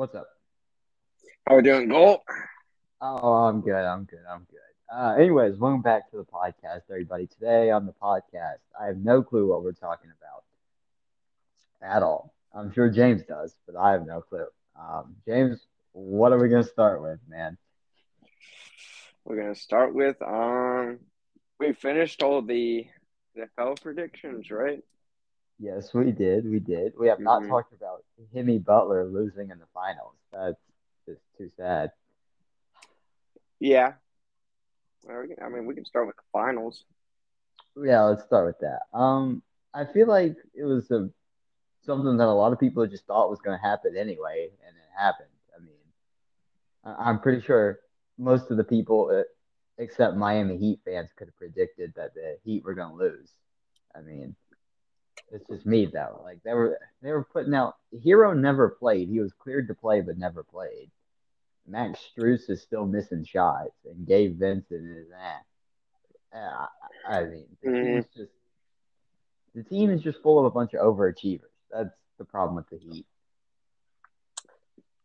What's up? How are we doing, Gold? Oh, I'm good. I'm good. I'm good. Uh, anyways, welcome back to the podcast, everybody. Today on the podcast, I have no clue what we're talking about at all. I'm sure James does, but I have no clue. Um, James, what are we going to start with, man? We're gonna start with um, we finished all the NFL predictions, right? Yes, we did. We did. We have not Mhm. talked about Jimmy Butler losing in the finals. That's just too sad. Yeah. Well, I mean, we can start with the finals. Yeah, let's start with that. Um, I feel like it was a something that a lot of people just thought was going to happen anyway, and it happened. I mean, I'm pretty sure most of the people, uh, except Miami Heat fans, could have predicted that the Heat were going to lose. I mean, it's just me though. Like they were, they were putting out. Herro never played. He was cleared to play, but never played. Max Strus is still missing shots, and Gabe Vincent is eh. I I mean, the Mhm. team's just the team is just full of a bunch of overachievers. That's the problem with the Heat.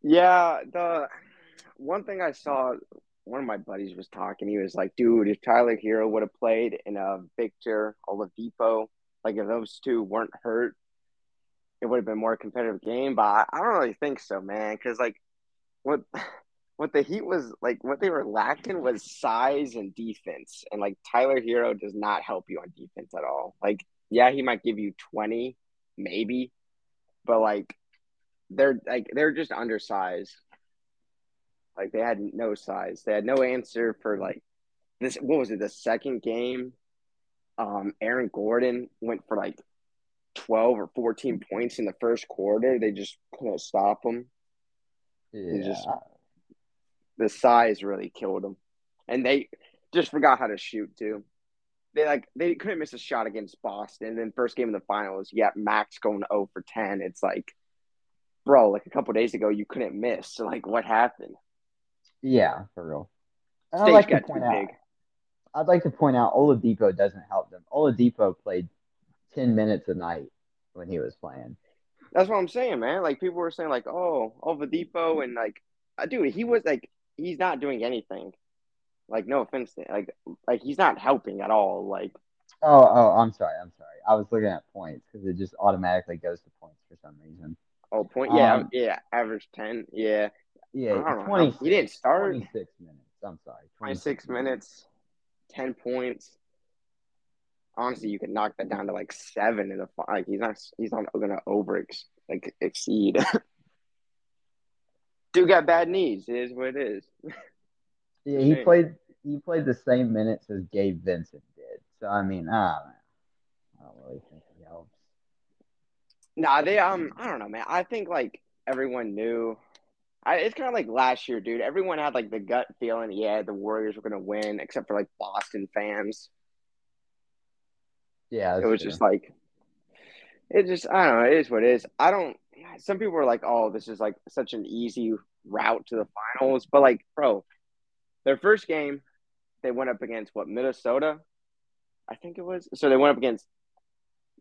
Yeah, the one thing I saw, one of my buddies was talking. He was like, "Dude, if Tyler Herro would have played in a Victor Oladipo, like if those two weren't hurt, it would have been more competitive game." But I, I don't really think so, man. Because like, what what the Heat was like, what they were lacking was size and defense, and like Tyler Herro does not help you on defense at all. Like, yeah, he might give you twenty, maybe, but like they're like they're just undersized. Like they had no size. They had no answer for like this. What was it? The second game, um, Aaron Gordon went for like twelve or fourteen points in the first quarter. They just couldn't stop him. Yeah, just- The size really killed him, and they just forgot how to shoot too. They like they couldn't miss a shot against Boston. And then first game of the finals, yeah, Max going zero for ten. It's like, bro, like a couple days ago, you couldn't miss. So like, what happened? yeah, for real. And Stage like to got too point out. big. I'd like to point out Oladipo doesn't help them. Oladipo played ten minutes a night when he was playing. That's what I'm saying, man. Like people were saying, like, oh, Oladipo, and like, uh, dude, he was like, he's not doing anything. Like, no offense, to, like, like he's not helping at all. Like, Oh, oh, I'm sorry, I'm sorry. I was looking at points because it just automatically goes to points for some reason. oh, point, yeah, Um, yeah, average ten, yeah, Yeah, twenty. He didn't start. Twenty six minutes. I'm sorry, twenty six minutes, ten points. Honestly, you could knock that down to like seven in the like. He's not. He's not gonna over ex, like exceed. Dude got bad knees. It is what it is. Yeah, he played. He played the same minutes as Gabe Vincent did. So I mean, I don't. I don't really think he helps. Nah, they um, I don't know, man. I think like everyone knew. I, it's kind of like last year, dude. Everyone had like the gut feeling, yeah, the Warriors were gonna win, except for like Boston fans. Yeah, it was just like, it just I don't know. It is what it is. I don't. Some people were like, oh, this is like such an easy route to the finals, but like, bro, their first game, they went up against what Minnesota, I think it was. So they went up against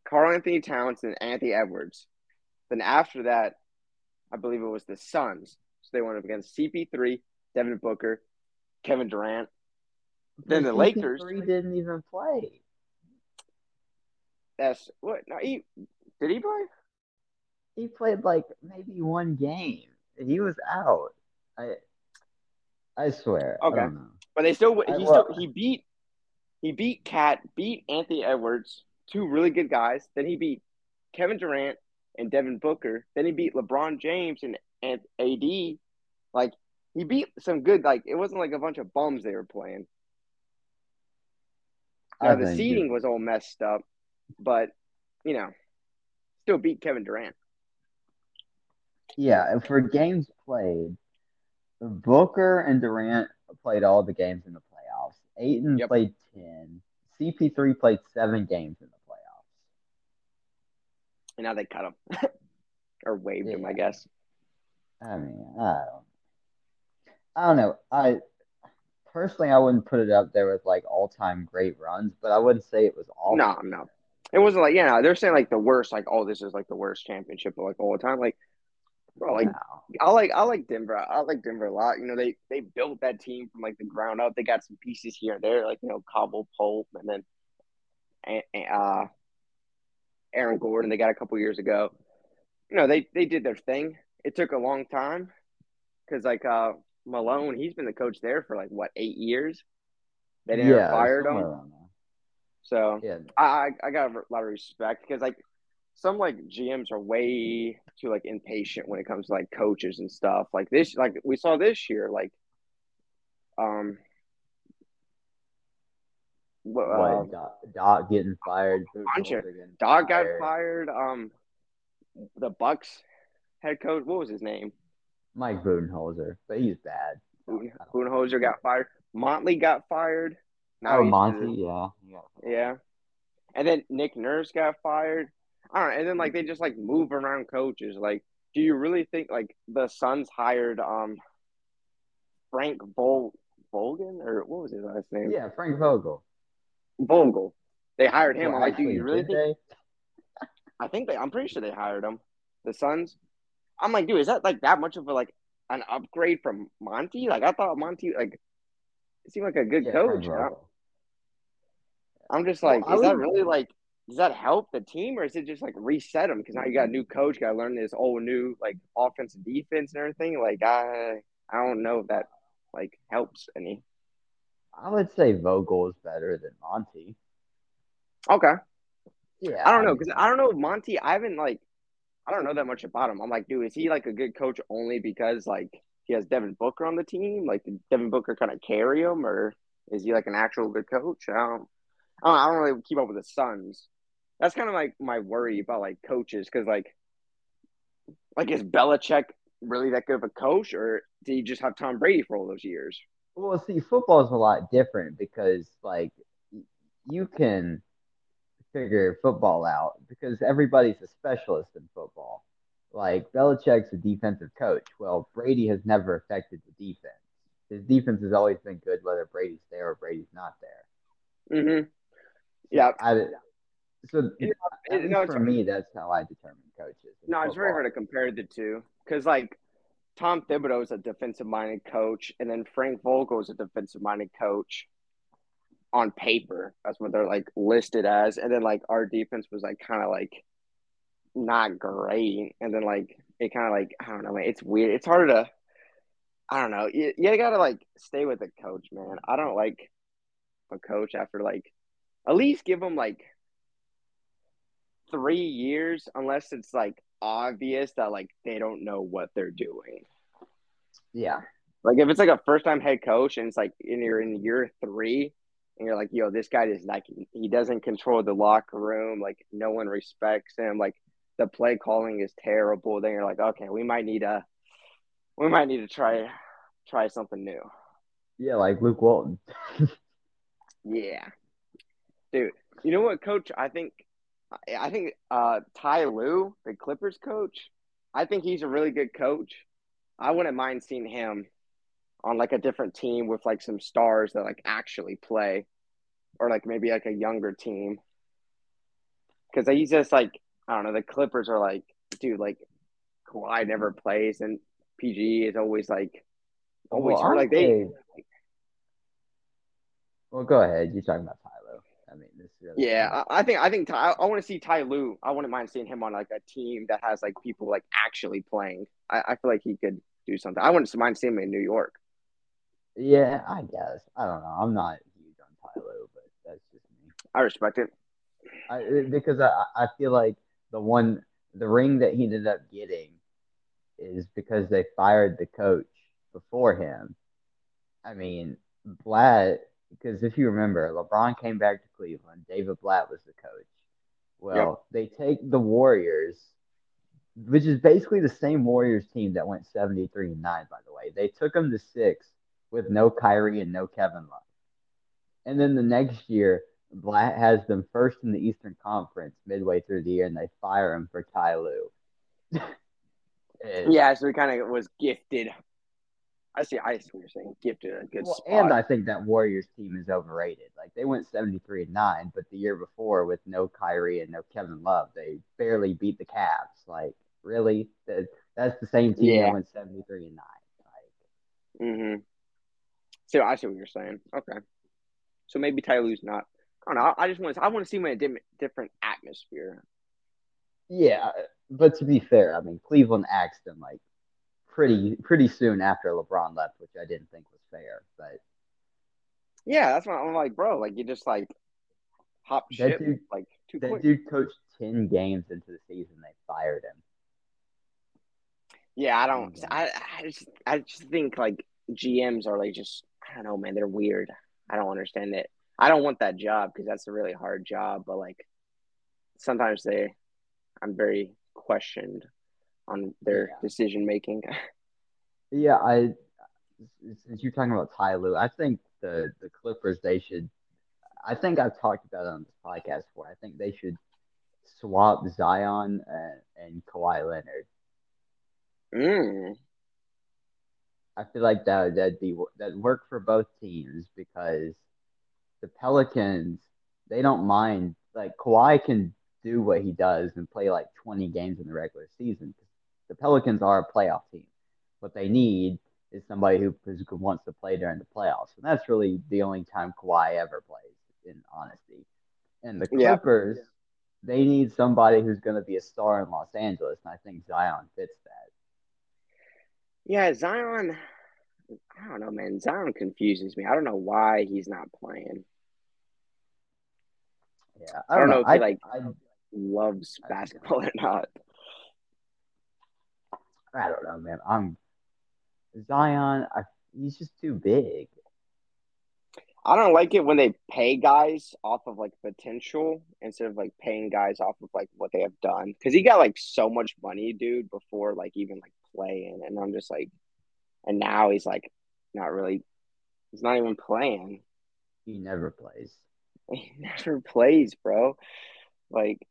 Karl-Anthony Towns and Anthony Edwards. Then after that, I believe it was the Suns. So they went up against CP3, Devin Booker, Kevin Durant. Then the Lakers. Didn't even play. That's what? No, he did he play? He played like maybe one game. He was out. I I swear. Okay. I. But they still he still he beat he beat Cat, beat Anthony Edwards, two really good guys. Then he beat Kevin Durant and Devin Booker. Then he beat LeBron James and, and AD. Like he beat some good like it wasn't like a bunch of bums they were playing. Now uh, the seating was all messed up, but you know, still beat Kevin Durant. Yeah, for games played, Booker and Durant played all the games in the playoffs. Ayton Yep. played ten. CP3 played seven games in the playoffs. And now they cut him. or waived him, I guess. I mean, I don't, I don't know. I personally, I wouldn't put it up there with like all-time great runs, but I wouldn't say it was all. No, no. It wasn't like yeah, they're saying like the worst, like oh, this is like the worst championship of like all the time. Like Bro, like Wow. I like I like Denver. I like Denver a lot. You know, they they built that team from like the ground up. They got some pieces here and there, like you know, Cobble Pope and then uh Aaron Gordon they got a couple years ago. You know, they they did their thing. It took a long time because like uh Malone, he's been the coach there for like what eight years. They never yeah, fired him, so Yeah, I I got a lot of respect because like some like GMs are way too like impatient when it comes to like coaches and stuff. Like this, like we saw this year, like um, what uh, Doc, Doc getting fired? bunch of- Doc got fired. Um, the Bucks head coach, what was his name? Mike Budenholzer, but he's bad. Budenholzer got fired. Motley got fired. Now Oh, Monty, yeah, yeah. Yeah. And then Nick Nurse got fired. I don't know. And then like they just like move around coaches. Like, do you really think like the Suns hired um Frank Vol Volgan or what was his last name? Yeah, Frank Vogel. Vogel. They hired him. I'm like, do you really think they? I think they I'm pretty sure they hired him. The Suns. I'm like, dude, is that like that much of a like an upgrade from Monty? Like I thought Monty like seemed like a good Yeah, coach. you know? I'm just like, I is that really like, does that help the team or is it just like reset them? Because now you got a new coach, got to learn this whole new like offense and defense and everything. Like, I, I don't know if that like helps any. I would say Vogel is better than Monty. Okay, Yeah, I don't know because I don't know if Monty. I haven't like, I don't know that much about him. I'm like, dude, is he like a good coach only because like he has Devin Booker on the team? Like, did Devin Booker kind of carry him, or is he like an actual good coach? I don't, I don't, I don't really keep up with the Suns. That's kind of like my worry about like coaches because like, like is Belichick really that good of a coach, or did he just have Tom Brady for all those years? Well, see, football is a lot different because, like, you can figure football out because everybody's a specialist in football. Like, Belichick's a defensive coach. Well, Brady has never affected the defense. His defense has always been good, whether Brady's there or Brady's not there. Mm-hmm. Yeah, I, so, You know, it- no, for me, that's how I determine coaches. No, it's very hard to compare the two because, like, Tom Thibodeau is a defensive minded coach, and then Frank Vogel is a defensive minded coach on paper. That's what they're like listed as. And then, like, our defense was like kind of like not great. And then, like, it kind of like, I don't know, man, it's weird. It's hard to, I don't know. You, you got to like stay with the coach, man. I don't like a coach after like, at least give them like three years unless it's like obvious that like they don't know what they're doing. Yeah. Like if it's like a first time head coach and it's like and you're in year three and you're like, yo, this guy is like he doesn't control the locker room, like no one respects him, like the play calling is terrible, then you're like, okay, we might need a we might need to try try something new. Yeah, like Luke Walton. Yeah. Dude, you know what, coach? I think I- think uh Ty Lue, the Clippers coach, I think he's a really good coach. I wouldn't mind seeing him on like a different team with like some stars that like actually play or like maybe like a younger team. Cuz he's just like I don't know, the Clippers are like dude, like Kawhi never plays and PG is always like oh, always Well. Like they honestly- Well, go ahead. You're talking about Tyler. I mean, this really. Yeah, I, I think I think Ty, I, want to see Ty Lue. I wouldn't mind seeing him on like a team that has like people like actually playing. I, I feel like he could do something. I wouldn't mind seeing him in New York. Yeah, I guess. I don't know. I'm not huge on Tyler, but that's just me. I respect it. I, because I, I feel like the one, the ring that he ended up getting is because they fired the coach before him. I mean, Blatt, because if you remember, LeBron came back to Cleveland. David Blatt was the coach. Well, they take the Warriors, which is basically the same Warriors team that went 73 and 9, by the way. They took them to six with no Kyrie and no Kevin Love. And then the next year, has them first in the Eastern Conference midway through the year, and they fire him for Ty Lue. Yeah, so he kind of was gifted. I see. I see what you're saying. Gifted a good Well, spot. and I think that Warriors team is overrated. Like they went seventy three and nine, but the year before with no Kyrie and no Kevin Love, they barely beat the Cavs. Like really, That's the same team Yeah. that went seventy three and nine. Like, Mm-hmm. So I see what you're saying. Okay. So maybe Ty Lue's not. I don't know. I just want to. I want to see him in a different atmosphere. yeah, but to be fair, I mean Cleveland axed him like pretty pretty soon after LeBron left, which I didn't think was fair. But Yeah, that's why I'm like, bro. Like you just like hop ship dude- like too that quick. dude coached ten games into the season, they fired him. Yeah, I don't. I I just I just think like GMs are like just I don't know, man. They're weird. I don't understand it. I don't want that job because that's a really hard job. But like sometimes they, I'm very questioned on their Yeah. decision making. Yeah, I since you're talking about Ty Lue, I think the the Clippers they should. I think I've talked about it on this podcast before. I think they should swap Zion and, and Kawhi Leonard. mm. I feel like that that'd be that work for both teams because the Pelicans they don't mind like Kawhi can do what he does and play like 20 games in the regular season. The Pelicans are a playoff team. What they need is somebody who, who wants to play during the playoffs, and that's really the only time Kawhi ever plays. In honesty, and the Yeah. Clippers they need somebody who's going to be a star in Los Angeles, and I think Zion fits that. Yeah, Zion. I don't know, man. Zion confuses me. I don't know why he's not playing. Yeah, I don't know if he, I, like- I, Loves I- basketball or not. I don't know, man. I'm Zion. I, he's just too big. I don't like it when they pay guys off of like potential instead of like paying guys off of like what they have done. Because he got like so much money, dude, before like even like playing, and I'm just like, and now he's like not really, he's not even playing. He never plays. He never plays, bro. Like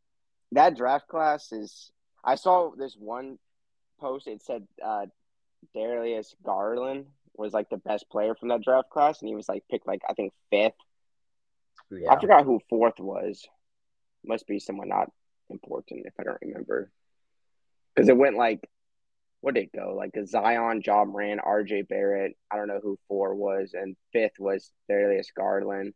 that draft class is. I saw this one post. It said uh, Darius Garland was like the best player from that draft class, and he was like picked like I think fifth. Yeah, I forgot who fourth was. Must be someone not important if I don't remember. Because it went like, what did it go? Like a Zion, Ja Morant, R.J. Barrett. I don't know who four was, and fifth was Darius Garland.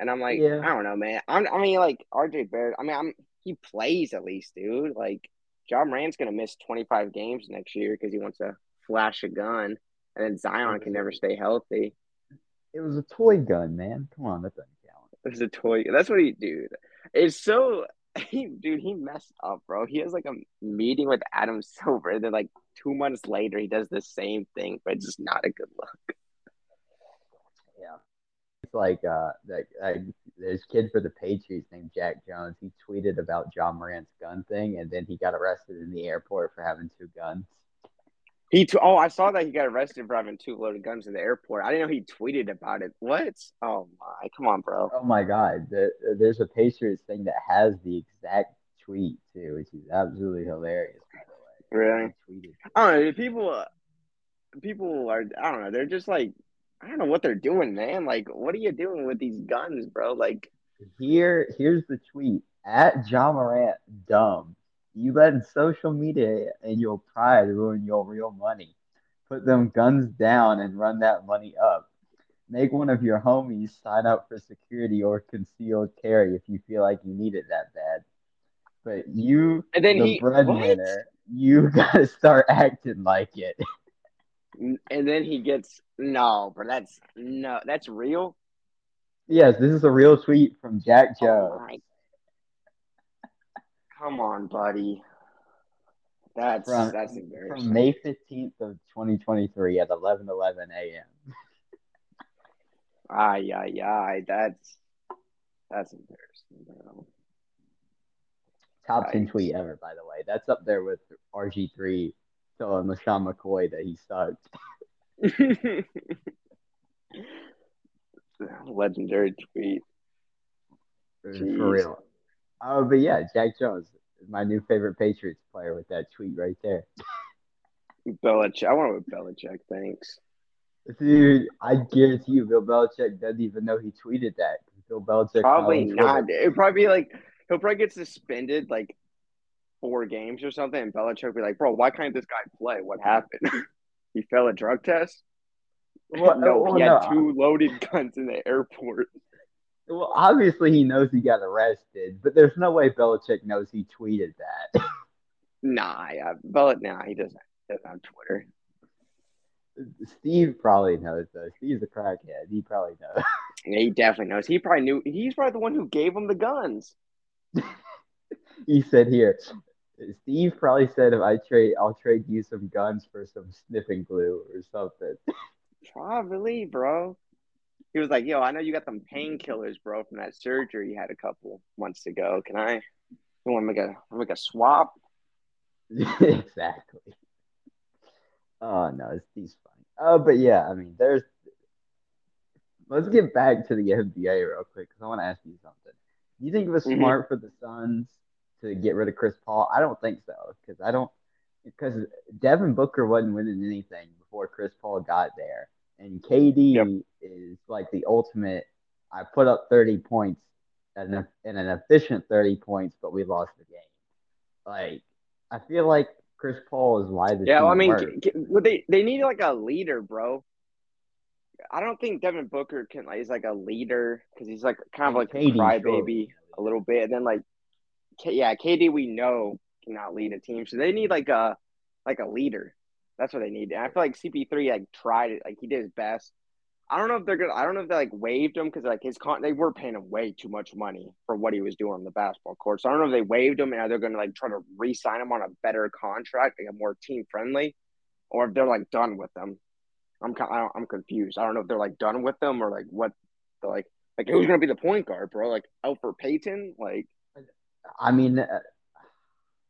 And I'm like, Yeah. I don't know, man. I'm, I mean, like R.J. Barrett. I mean, I'm he plays at least, dude. Like Ja Morant's gonna miss 25 games next year because he wants to flash a gun, and then Zion can never stay healthy. it was a toy gun, man. Come on, that doesn't count. It's a toy. That's what he, dude. It's so, he, dude. He messed up, bro. He has like a meeting with Adam Silver, and then like two months later, he does the same thing, but it's just not a good look. It's like uh, that. Uh, there's kid for the Patriots named Jack Jones. He tweeted about Ja Morant's gun thing, and then he got arrested in the airport for having two guns. He, t- oh, I saw that he got arrested for having two loaded guns in the airport. I didn't know he tweeted about it. What? Oh my, come on, bro. Oh my God, the, there's a Patriots thing that has the exact tweet too, which is absolutely hilarious. By the way, Really? Tweeted. I don't know. People, uh, people are. I don't know. They're just like, I don't know what they're doing, man. Like, what are you doing with these guns, bro? Like, Here, here's the tweet at Ja Morant. Dumb. You let social media and your pride ruin your real money. Put them guns down and run that money up. Make one of your homies sign up for security or concealed carry if you feel like you need it that bad. But you, and then the he breadwinner, you gotta start acting like it. And then he gets no, but that's no, that's real. yes, this is a real tweet from Jack Oh Joe. my- Come on, buddy. That's From, that's from embarrassing. May 15th of 2023 at 11 11 a.m. Ay, ay, ay. That's that's embarrassing, bro. Top 10 Yikes. tweet ever, by the way. That's up there with RG3 telling LeSean McCoy that he sucked. Legendary tweet. For, Jeez. for real. Oh, but yeah, Jack Jones is my new favorite Patriots player with that tweet right there. Belichick. I wonder what Belichick thinks. Dude, I guarantee you Bill Belichick doesn't even know he tweeted that. Bill Belichick Probably not. It'd probably be like he'll probably get suspended like four games or something, and Belichick would be like, "Bro, why can't this guy play? What happened? he failed a drug test? Well, no, well, he had no. two loaded guns in the airport. Well, obviously he knows he got arrested, but there's no way Belichick knows he tweeted that. Nah, yeah, Belichick, nah, he doesn't. Doesn't have Twitter. Steve probably knows though. Steve's a crackhead. He probably knows. Yeah, he definitely knows. He probably knew. He's probably the one who gave him the guns. he said here. Steve probably said if I trade, I'll trade you some guns for some sniffing glue or something. Probably, bro. He was like, "Yo, I know you got some painkillers, bro, from that surgery you had a couple months ago. Can I? You want to make a make a swap?" exactly. Oh no, Steve's fine. Oh, but yeah, I mean, there's. Let's get back to the NBA real quick because I want to ask you something. Do you think it was Mhm. smart for the Suns to get rid of Chris Paul? I don't think so because I don't because Devin Booker wasn't winning anything before Chris Paul got there, and KD Yep. is like the ultimate. I put up thirty points and an, and an efficient thirty points, but we lost the game. Like I feel like Chris Paul is why the Yeah, team well, I mean, works. g- g- they they need like a leader, bro. I don't think Devin Booker can like he's like a leader because he's like kind of like a KD, crybaby a little bit, and then like, K, yeah, KD we know cannot lead a team, so they need like a like a leader. That's what they need. And I feel like CP3 like tried it, like he did his best. I don't know if they're gonna. I don't know if they like waived him because like his con. They were paying him way too much money for what he was doing on the basketball court. So I don't know if they waived him and they're gonna like try to re-sign him on a better contract, like a more team friendly, or if they're like done with them. I'm I'm confused. I don't know if they're like done with them or like what. They're like like who's gonna be the point guard, bro? Like Alfred Payton, like I mean, uh,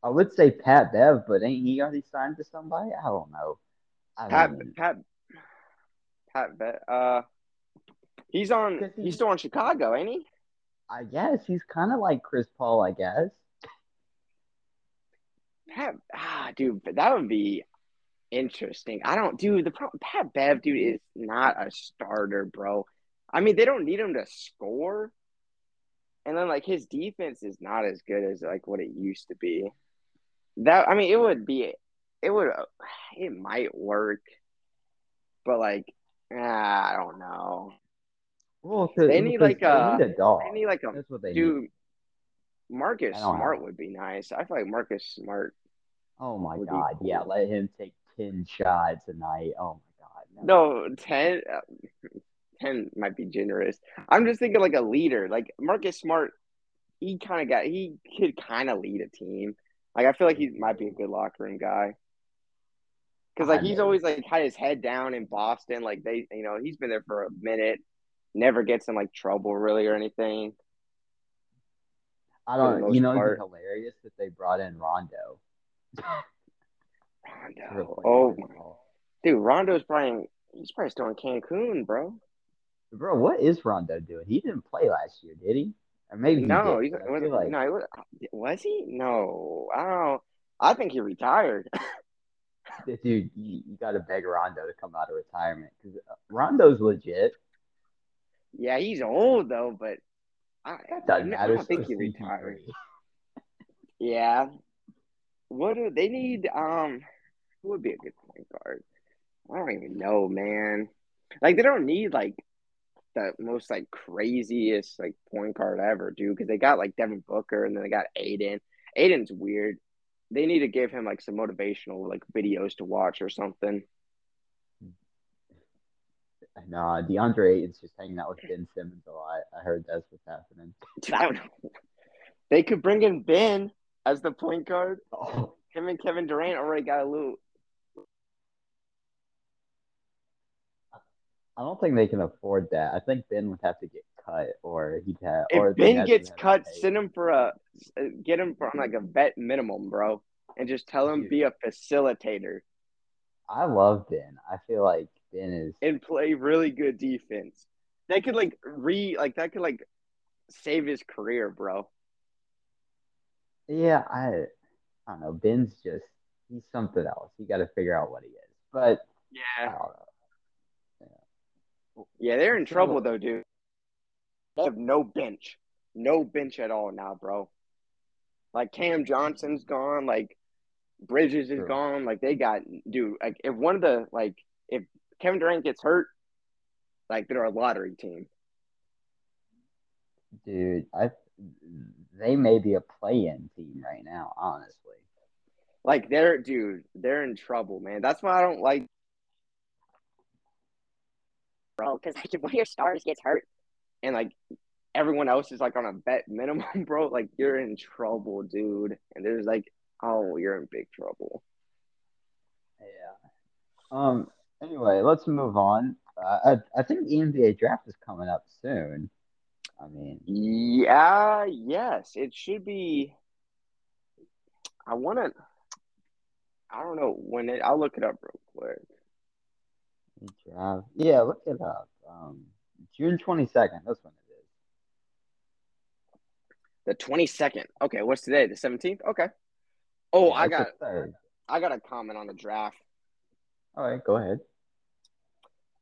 I would say Pat Bev, but ain't he already signed to somebody? I don't know. I Pat mean, Pat Pat. Bet- Uh, he's on. Because he- He's still on Chicago, ain't he? I guess he's kind of like Chris Paul. I guess. Pat, ah, dude, but that would be interesting. I don't, dude. The problem, Pat Bev, dude, is not a starter, bro. I mean, they don't need him to score, and then like his defense is not as good as like what it used to be. That I mean, it would be, it would, it might work, but like, ah, I don't know. Well, 'cause- They need, like, they a- need a dog. They need like a That's what they need. dude. Marcus Smart know. would be nice. I feel like Marcus Smart. Oh my god, yeah, let him take ten shots a night. Oh my god, no. No, 10, uh, 10 might be generous. I'm just thinking like a leader. Like Marcus Smart, he kind of got, he could kind of lead a team. Like I feel like he might be a good locker room guy. Because like he's always like had his head down in Boston. Like they, you know, he's been there for a minute. Never gets in like trouble really or anything. I don't. You know, it'd be hilarious that they brought in Rondo. Rondo. Oh, Paul. dude, Rondo's probably he's probably still in Cancun, bro. Bro, what is Rondo doing? He didn't play last year, did he? Or maybe he No, did. I was, like no, he was, was he? No, I don't. I think he retired. dude, you, you got to beg Rondo to come out of retirement because Rondo's legit. yeah, he's old though, but I, That doesn't I matter. don't think he retired. Yeah. What do they need? Um, who would be a good point guard? I don't even know, man. Like they don't need like the most like craziest like point guard ever, dude. Because they got like Devin Booker and then they got Ayton. Ayton's weird. They need to give him like some motivational like videos to watch or something. Nah, DeAndre Ayton's just hanging out with Ben Simmons a lot. I heard that's what's happening. Dude, I don't know. They could bring in Ben as the point guard. Oh, Him and Kevin Durant already got a little. I don't think they can afford that. I think Ben would have to get cut, or he'd have. If Ben gets cut, send him for a uh, get him for like a vet minimum, bro, and just tell him Dude. be a facilitator I love Ben. I feel like Ben is. and play really good defense. That could like re like that could like save his career, bro. Yeah, I. I don't know. Ben's just. He's something else. You got to figure out what he is. But I Yeah, don't know. Yeah, they're in trouble though, dude. They have no bench, no bench at all now, bro. Like Cam Johnson's gone. Like Bridges is True. gone. Like they got dude. Like if one of the like if Kevin Durant gets hurt, like they're a lottery team. Dude, I they may be a play-in team right now, honestly. Like they're dude, they're in trouble, man. That's why I don't like bro. Because like if one of your stars gets hurt, and like everyone else is like on a bet minimum, bro. Like you're in trouble, dude. And there's like, oh, you're in big trouble. Yeah. Um. Anyway, let's move on. Uh, I I think the NBA draft is coming up soon. I mean, Yeah, yes, it should be. I want to. I don't know when it. I'll look it up real quick. Draft. Yeah, look it up. Um, June twenty second. That's when it is. The twenty second. Okay, what's today? The seventeenth. Okay. Oh, Yeah, I got. I got a comment on the draft. All right, go ahead.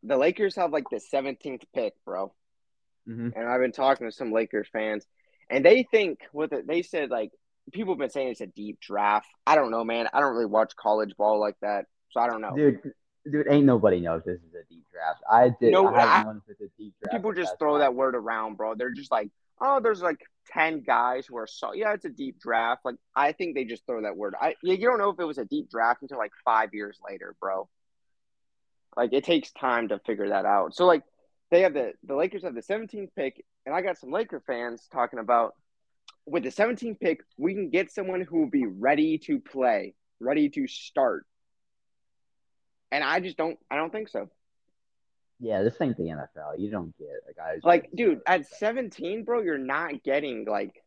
The Lakers have like the seventeenth pick, bro. hmm and I've been talking to some Lakers fans, and they think with it. They said like people have been saying it's a deep draft. I don't know, man. I don't really watch college ball like that, so I don't know. Dude, dude, ain't nobody knows this is a deep draft. I did. No, I I- haven't known if it's a deep draft. people just throw that word around, bro. They're just like, oh, there's like ten guys who are so yeah, it's a deep draft. Like I think they just throw that word. I you don't know if it was a deep draft until like five years later, bro. Like it takes time to figure that out. So like they have the the Lakers have the 17th pick, and I got some Laker fans talking about with the 17th pick, we can get someone who will be ready to play, ready to start. And I just don't I don't think so. Yeah, this ain't the NFL. You don't get a guy Like, dude, at 17, bro, you're not getting like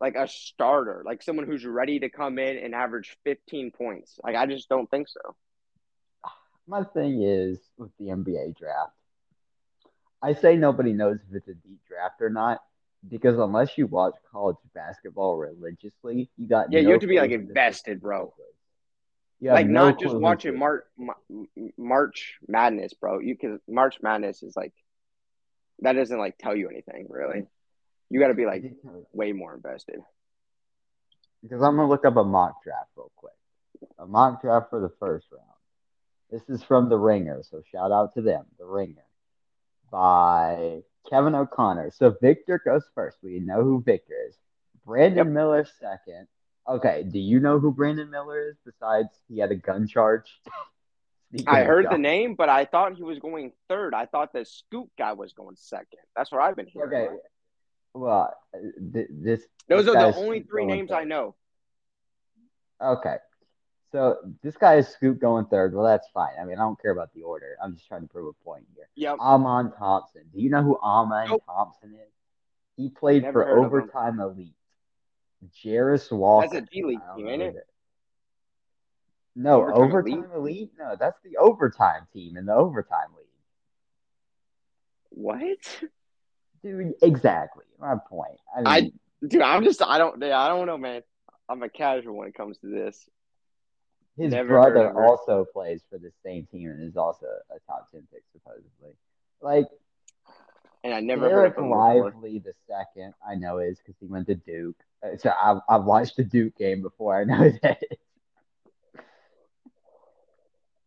like a starter, like someone who's ready to come in and average 15 points. Like I just don't think so. My thing is with the NBA draft, I say nobody knows if it's a deep draft or not because unless you watch college basketball religiously, you got Yeah, you have to be, like, clue who this invested, bro. Have like no not just watching this Mar- is. Ma- March Madness, bro. You can March Madness is like that doesn't like tell you anything really. You got to be like way more invested. because I'm gonna look up a mock draft real quick. A mock draft for the first round. This is from The Ringer, so shout out to them, The Ringer, by Kevin O'Connor. So Victor goes first. We know who Victor is. Brandon Yep. Miller second. Okay, do you know who Brandon Miller is? Besides, he had a gun charge. I heard the name, but I thought he was going third. I thought the Scoop guy was going second. That's what I've been hearing. Okay, well, th- this Those this are the only three names I know. Okay. So this guy is Scoop going third. Well, that's fine. I mean, I don't care about the order. I'm just trying to prove a point here. Yep. Amen Thompson. Do you know who Amen Nope. Thompson is? He played Never for heard of him. Overtime Elite. Jarace Walker. That's a G League team, ain't it? that- No, Overtime Overtime, Elite? No, that's the overtime team in the Overtime League. What? Dude, exactly. My point. I I- Dude, I'm just I don't I don't know, man. I'm a casual when it comes to this. his never brother also plays for the same team and is also a top 10 pick, supposedly. Like, And I never heard Derek of him before. Lively the second, I know is because he went to Duke. Uh, So I've, I've watched the Duke game before. I know that.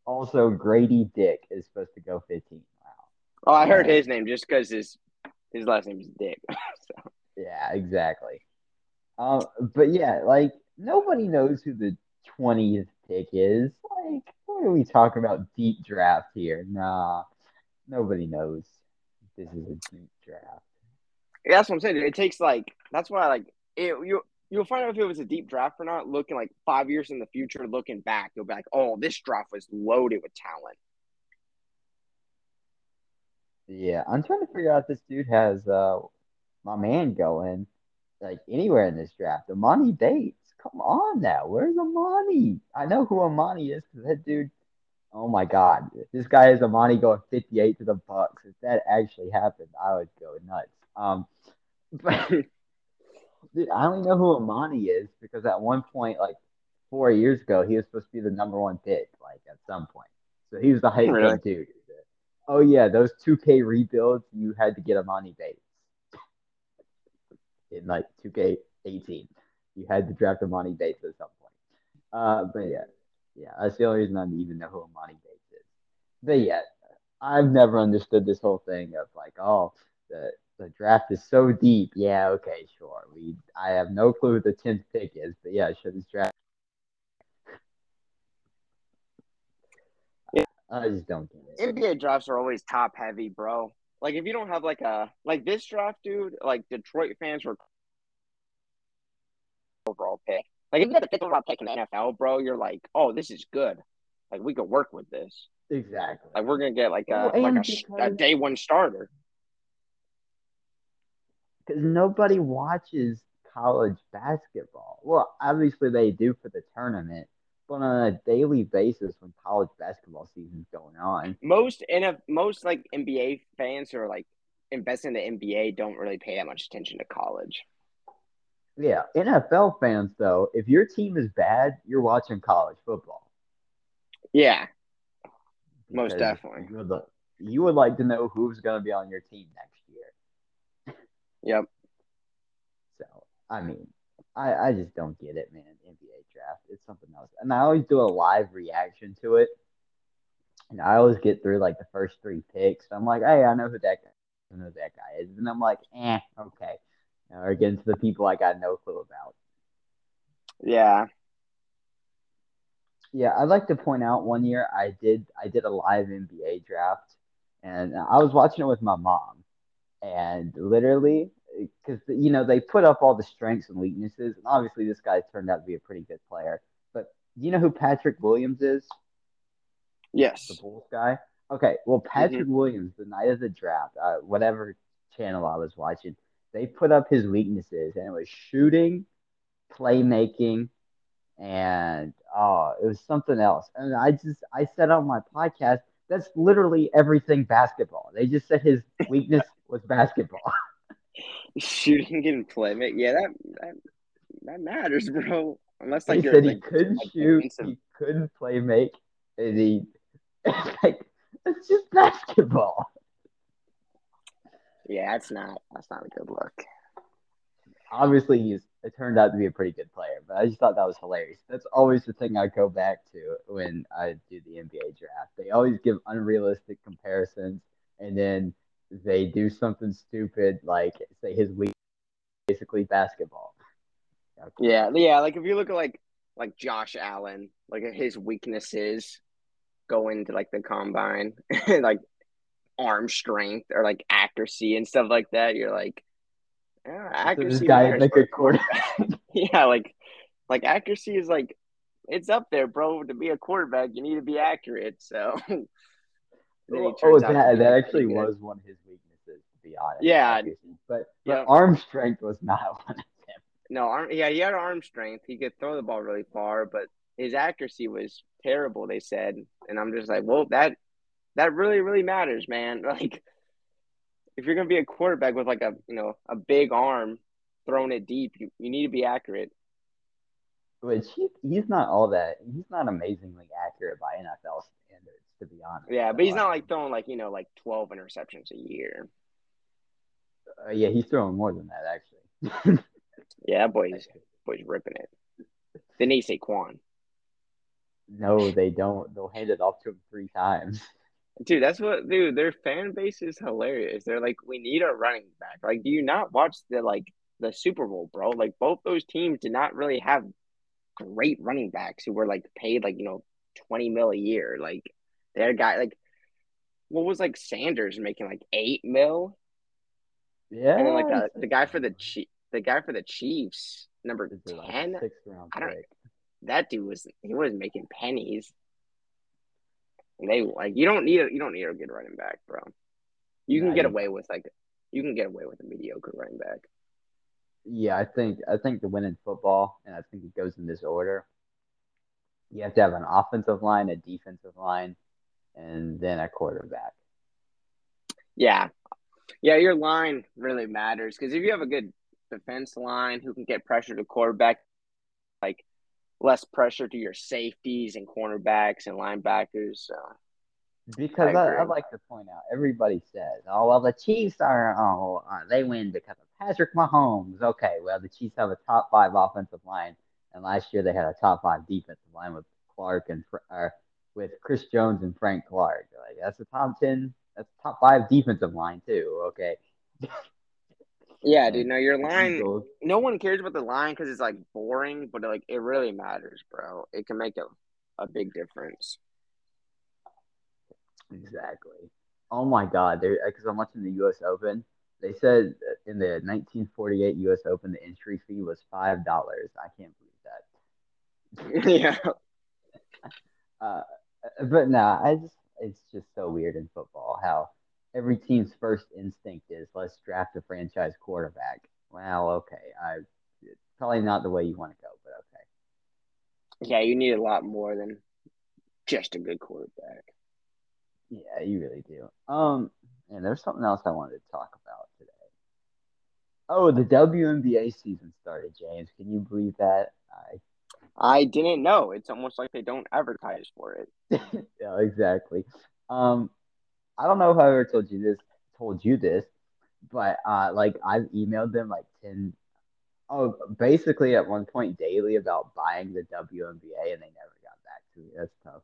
Also, Grady Dick is supposed to go 15. Wow. Oh, I heard his name just because his his last name is Dick. so, Yeah, exactly. Um, but yeah, like nobody knows who the 20th pick is. Like, what are we talking about? Deep draft here? Nah, nobody knows. This is a deep draft. Yeah, that's what I'm saying. dude. It takes like that's why like it, you you'll find out if it was a deep draft or not. Looking like five years in the future, looking back, you'll be like, oh, this draft was loaded with talent. Yeah, I'm trying to figure out this dude has uh my man going like anywhere in this draft. Emoni Bates. Come on now. Where's Emoni? I know who Emoni is because that dude. Oh my God, this guy is Emoni going 58 to the Bucks. If that actually happened, I would go nuts. Um, but dude, I only know who Emoni is because at one point, like four years ago, he was supposed to be the number one pick. Like at some point, so he was the hype Really? man dude. Oh yeah, those 2K rebuilds, you had to get Emoni Bates in like 2K18. you had to draft Emoni Bates at some point. Uh, but yeah, yeah, that's the only reason I even know who Emoni Bates is. But yeah, I've never understood this whole thing of like, oh, the the draft is so deep. Yeah, okay, sure. We I have no clue who the tenth pick is, but yeah, sure this draft. Yeah. I just don't get it. NBA drafts are always top heavy, bro. Like if you don't have like a like this draft, dude, like Detroit fans were overall pick. Like if you get the fifth overall pick in the NFL, bro, you're like, oh, this is good. Like we could work with this. Exactly. Like we're gonna get like a Well, like a, sh- a day one starter. because nobody watches college basketball. Well, obviously they do for the tournament, but on a daily basis when college basketball season's going on, Most NF most like NBA fans who are like investing in the NBA don't really pay that much attention to college. Yeah, NFL fans though, if your team is bad, you're watching college football. Yeah, Most Because definitely. You would, you would like to know who's going to be on your team next year. yep. So, I mean, I, I just don't get it, man. NBA draft, it's something else. And I always do a live reaction to it. And I always get through like the first three picks. I'm like, hey, I know who that guy, I know who that guy is. And I'm like, eh, okay. Or against the people I got no clue about. Yeah. Yeah, I'd like to point out one year I did I did a live NBA draft, and I was watching it with my mom, and literally because you know they put up all the strengths and weaknesses, and obviously this guy turned out to be a pretty good player. But do you know who Patrick Williams is? Yes. The Bulls guy. Okay, well Patrick Williams, the night of the draft, uh, whatever channel I was watching, they put up his weaknesses, and it was shooting, playmaking, and oh, it was something else. And I just I said on my podcast, that's literally everything basketball. They just said his weakness was basketball. Shooting and playmaking. Yeah, that that that matters, bro. Unless like you're said he couldn't like shoot, he couldn't play make, and he like it's just basketball. Yeah, that's not that's not a good look. obviously he's it turned out to be a pretty good player, but I just thought that was hilarious. That's always the thing I go back to when I do the NBA draft. They always give unrealistic comparisons and then they do something stupid like say his week basically basketball. Yeah, yeah. Like if you look at like like Josh Allen, like his weaknesses go into like the combine, like arm strength or like accuracy and stuff like that. You're like, yeah, accuracy. this guy is like a quarterback. yeah, like like accuracy is like it's up there, bro. To be a quarterback, you need to be accurate. So Oh, oh to that that actually good. was one of his weaknesses, to be honest. Yeah. But, but Yeah. arm strength was not one of them. No, arm, yeah, he had arm strength. He could throw the ball really far, but his accuracy was terrible. They said, and I'm just like, well, that that really, really matters, man. Like, if you're gonna be a quarterback with like a you know a big arm, throwing it deep, you, you need to be accurate. Which he, he's not all that. He's not amazingly accurate by NFL standards, to be honest. Yeah, but he's not like throwing like you know like 12 interceptions a year. Uh, yeah, he's throwing more than that actually. Yeah, boy's boy's ripping it. They say Quan. no, they don't. They'll hand it off to him three times. Dude, that's what dude, their fan base is hilarious. They're like, we need a running back. Like, do you not watch the like the Super Bowl, bro? Like both those teams did not really have great running backs who were like paid like, you know, twenty mil a year. Like they had a guy like what was like Sanders making like eight mil? Yeah, And then like uh, the, the guy for the Chief the guy for the Chiefs, number ten. like ten, sixth round I don't- pick. that dude was he was making pennies. And they like you don't need a you don't need a good running back, bro. You can Nah, get away with like you can get away with a mediocre running back. Yeah, I think I think to win in football, and I think it goes in this order. You have to have an offensive line, a defensive line, and then a quarterback. Yeah. Yeah, your line really matters because if you have a good defense line who can get pressure to quarterback, like less pressure to your safeties and cornerbacks and linebackers. Because I I, I, like to point out, everybody says, "Oh well, the Chiefs are oh uh, they win because of Patrick Mahomes. Okay, well the Chiefs have a top five offensive line, and last year they had a top five defensive line with Clark and uh, with Chris Jones and Frank Clark. Like that's a top ten, that's top five defensive line too. Okay. Yeah, dude. No, your line. No one cares about the line because it's like boring, but like it really matters, bro. It can make a a big difference. Exactly. Oh my God! Because uh, I'm watching the U.S. Open. They said uh, in the 1948 U.S. Open, the entry fee was five dollars. I can't believe that. yeah. Uh, uh, but nah, I just it's just so weird in football how every team's first instinct is let's draft a franchise quarterback. Well, okay, I it's probably not the way you want to go, but okay. Yeah, you need a lot more than just a good quarterback. Yeah, you really do. Um, and there's something else I wanted to talk about today. Oh, the WNBA season started, James. Can you believe that? I I didn't know. It's almost like they don't advertise for it. yeah, exactly. Um, I don't know if I ever told you this, told you this, but uh, like I've emailed them like ten, oh, basically at one point daily about buying the WNBA, and they never got back to me. That's tough.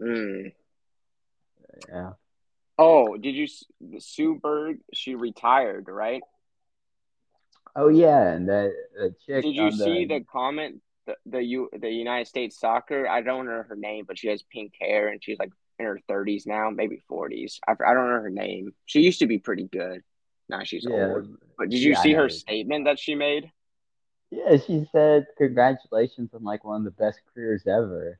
Mm. Yeah. Oh, did you Sue Bird? She retired, right? Oh yeah, and the the chick. Did you on see the comment? The the U the United States Soccer. I don't know her name, but she has pink hair and she's like in her thirties now, maybe forties. I, I don't know her name. She used to be pretty good. Now she's Yeah. old. But did you Yeah, see her statement that she made? Yeah, she said congratulations on like one of the best careers ever.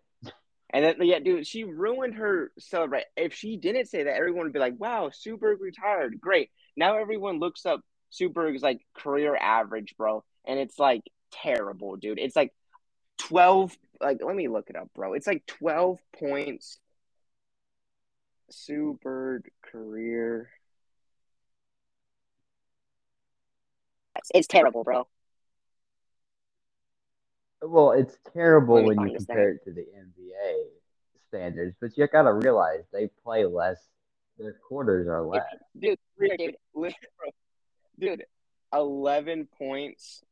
And then, yeah, dude, she ruined her celebrate. If she didn't say that, everyone would be like, "Wow, Sue Bird retired, great." Now everyone looks up Sue Bird's like career average, bro, and it's like terrible, dude. It's like twelve. Like, let me look it up, bro. It's like twelve points. Sue Bird career. It's, it's terrible, bro. Well, it's terrible when you find this compare it to the NBA standards, but you gotta realize they play less. Their quarters are less. Dude, dude. dude, dude, eleven points,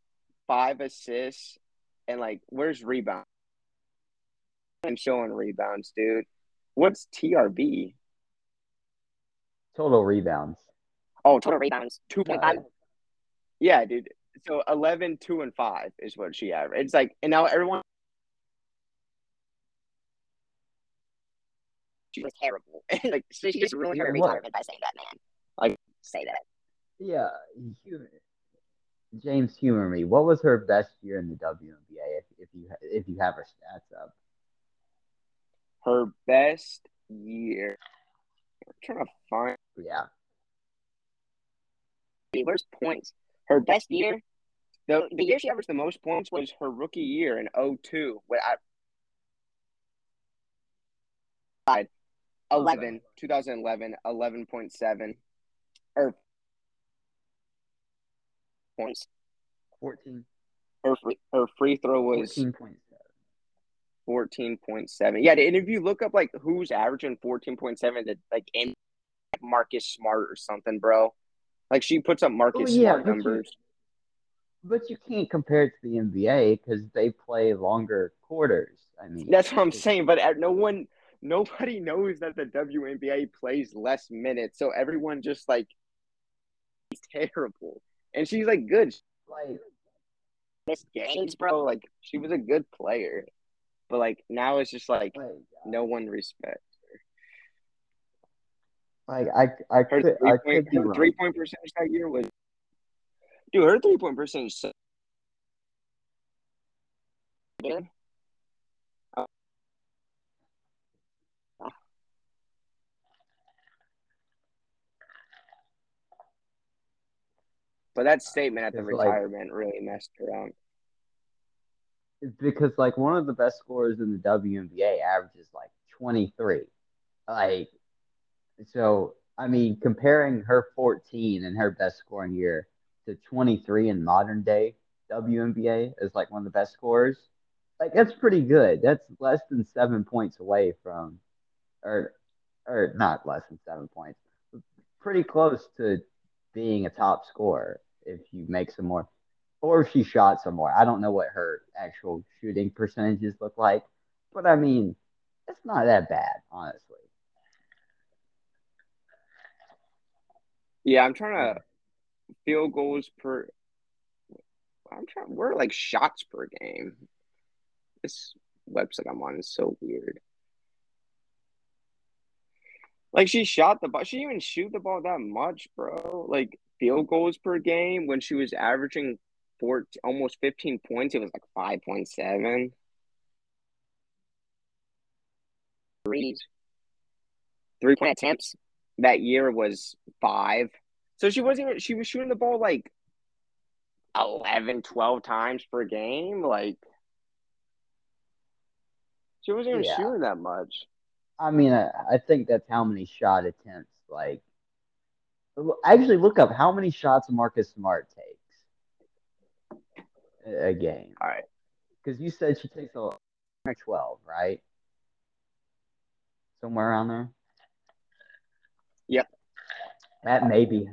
five assists, and like, where's rebound? I'm showing rebounds, dude. What's TRB? Total rebounds. Oh, Total rebounds. two point Yeah. dude. So 11, 2, and 5 is what she averaged. It's like, and now everyone. She was terrible. like, she just ruined her retirement by saying that, man. Like- say that. Yeah, hu- James, humor me. What was her best year in the WNBA? If, if you if you have her stats up, her best year. I'm trying to find. yeah. Dude, Where's points? Her best year, oh, The, the year she averaged the most points was her rookie year in 02. When I, 11, 2011, 11.7. Or points. Fourteen. her free, her free throw was Fourteen point seven. 14.7. Yeah, and if you look up like who's averaging 14.7 that like in Marcus Smart or something, bro. Like she puts up Marcus Oh, yeah, Smart but you- numbers. But you can't compare it to the NBA because they play longer quarters. I mean, That's what I'm saying, but uh, no one nobody knows that the WNBA plays less minutes, so everyone just like terrible. And she's like good. like Games, bro. Like she was a good player. But like now it's just like like, no one respects. like I I Her could three I point could her three point percentage that year was dude, her three point percentage so- but that statement at the It's like- retirement really messed around. Because like one of the best scorers in the WNBA averages like 23. Like so I mean comparing her 14 and her best scoring year to 23 in modern day WNBA is like one of the best scorers. Like that's pretty good. That's less than 7 points away from or or not less than 7 points. Pretty close to being a top scorer if you make some more, or she shot some more. I don't know what her actual shooting percentages look like, but I mean, it's not that bad, honestly. Yeah, I'm trying to field goals per. I'm trying. We're like shots per game. This website I'm on is so weird. Like she shot the ball. She didn't even shoot the ball that much, bro. Like field goals per game when she was averaging four, almost 15 points, it was like 5.7. Threes. Three point attempts that year was five. So she wasn't even, she was shooting the ball like 11, 12 times per game. Like, she wasn't even Yeah. shooting that much. I mean, I, I think that's how many shot attempts. Like, actually, look up how many shots Marcus Smart takes a, game. All right. Because you said she takes a twelve, right? Somewhere around there. Yep. That may be.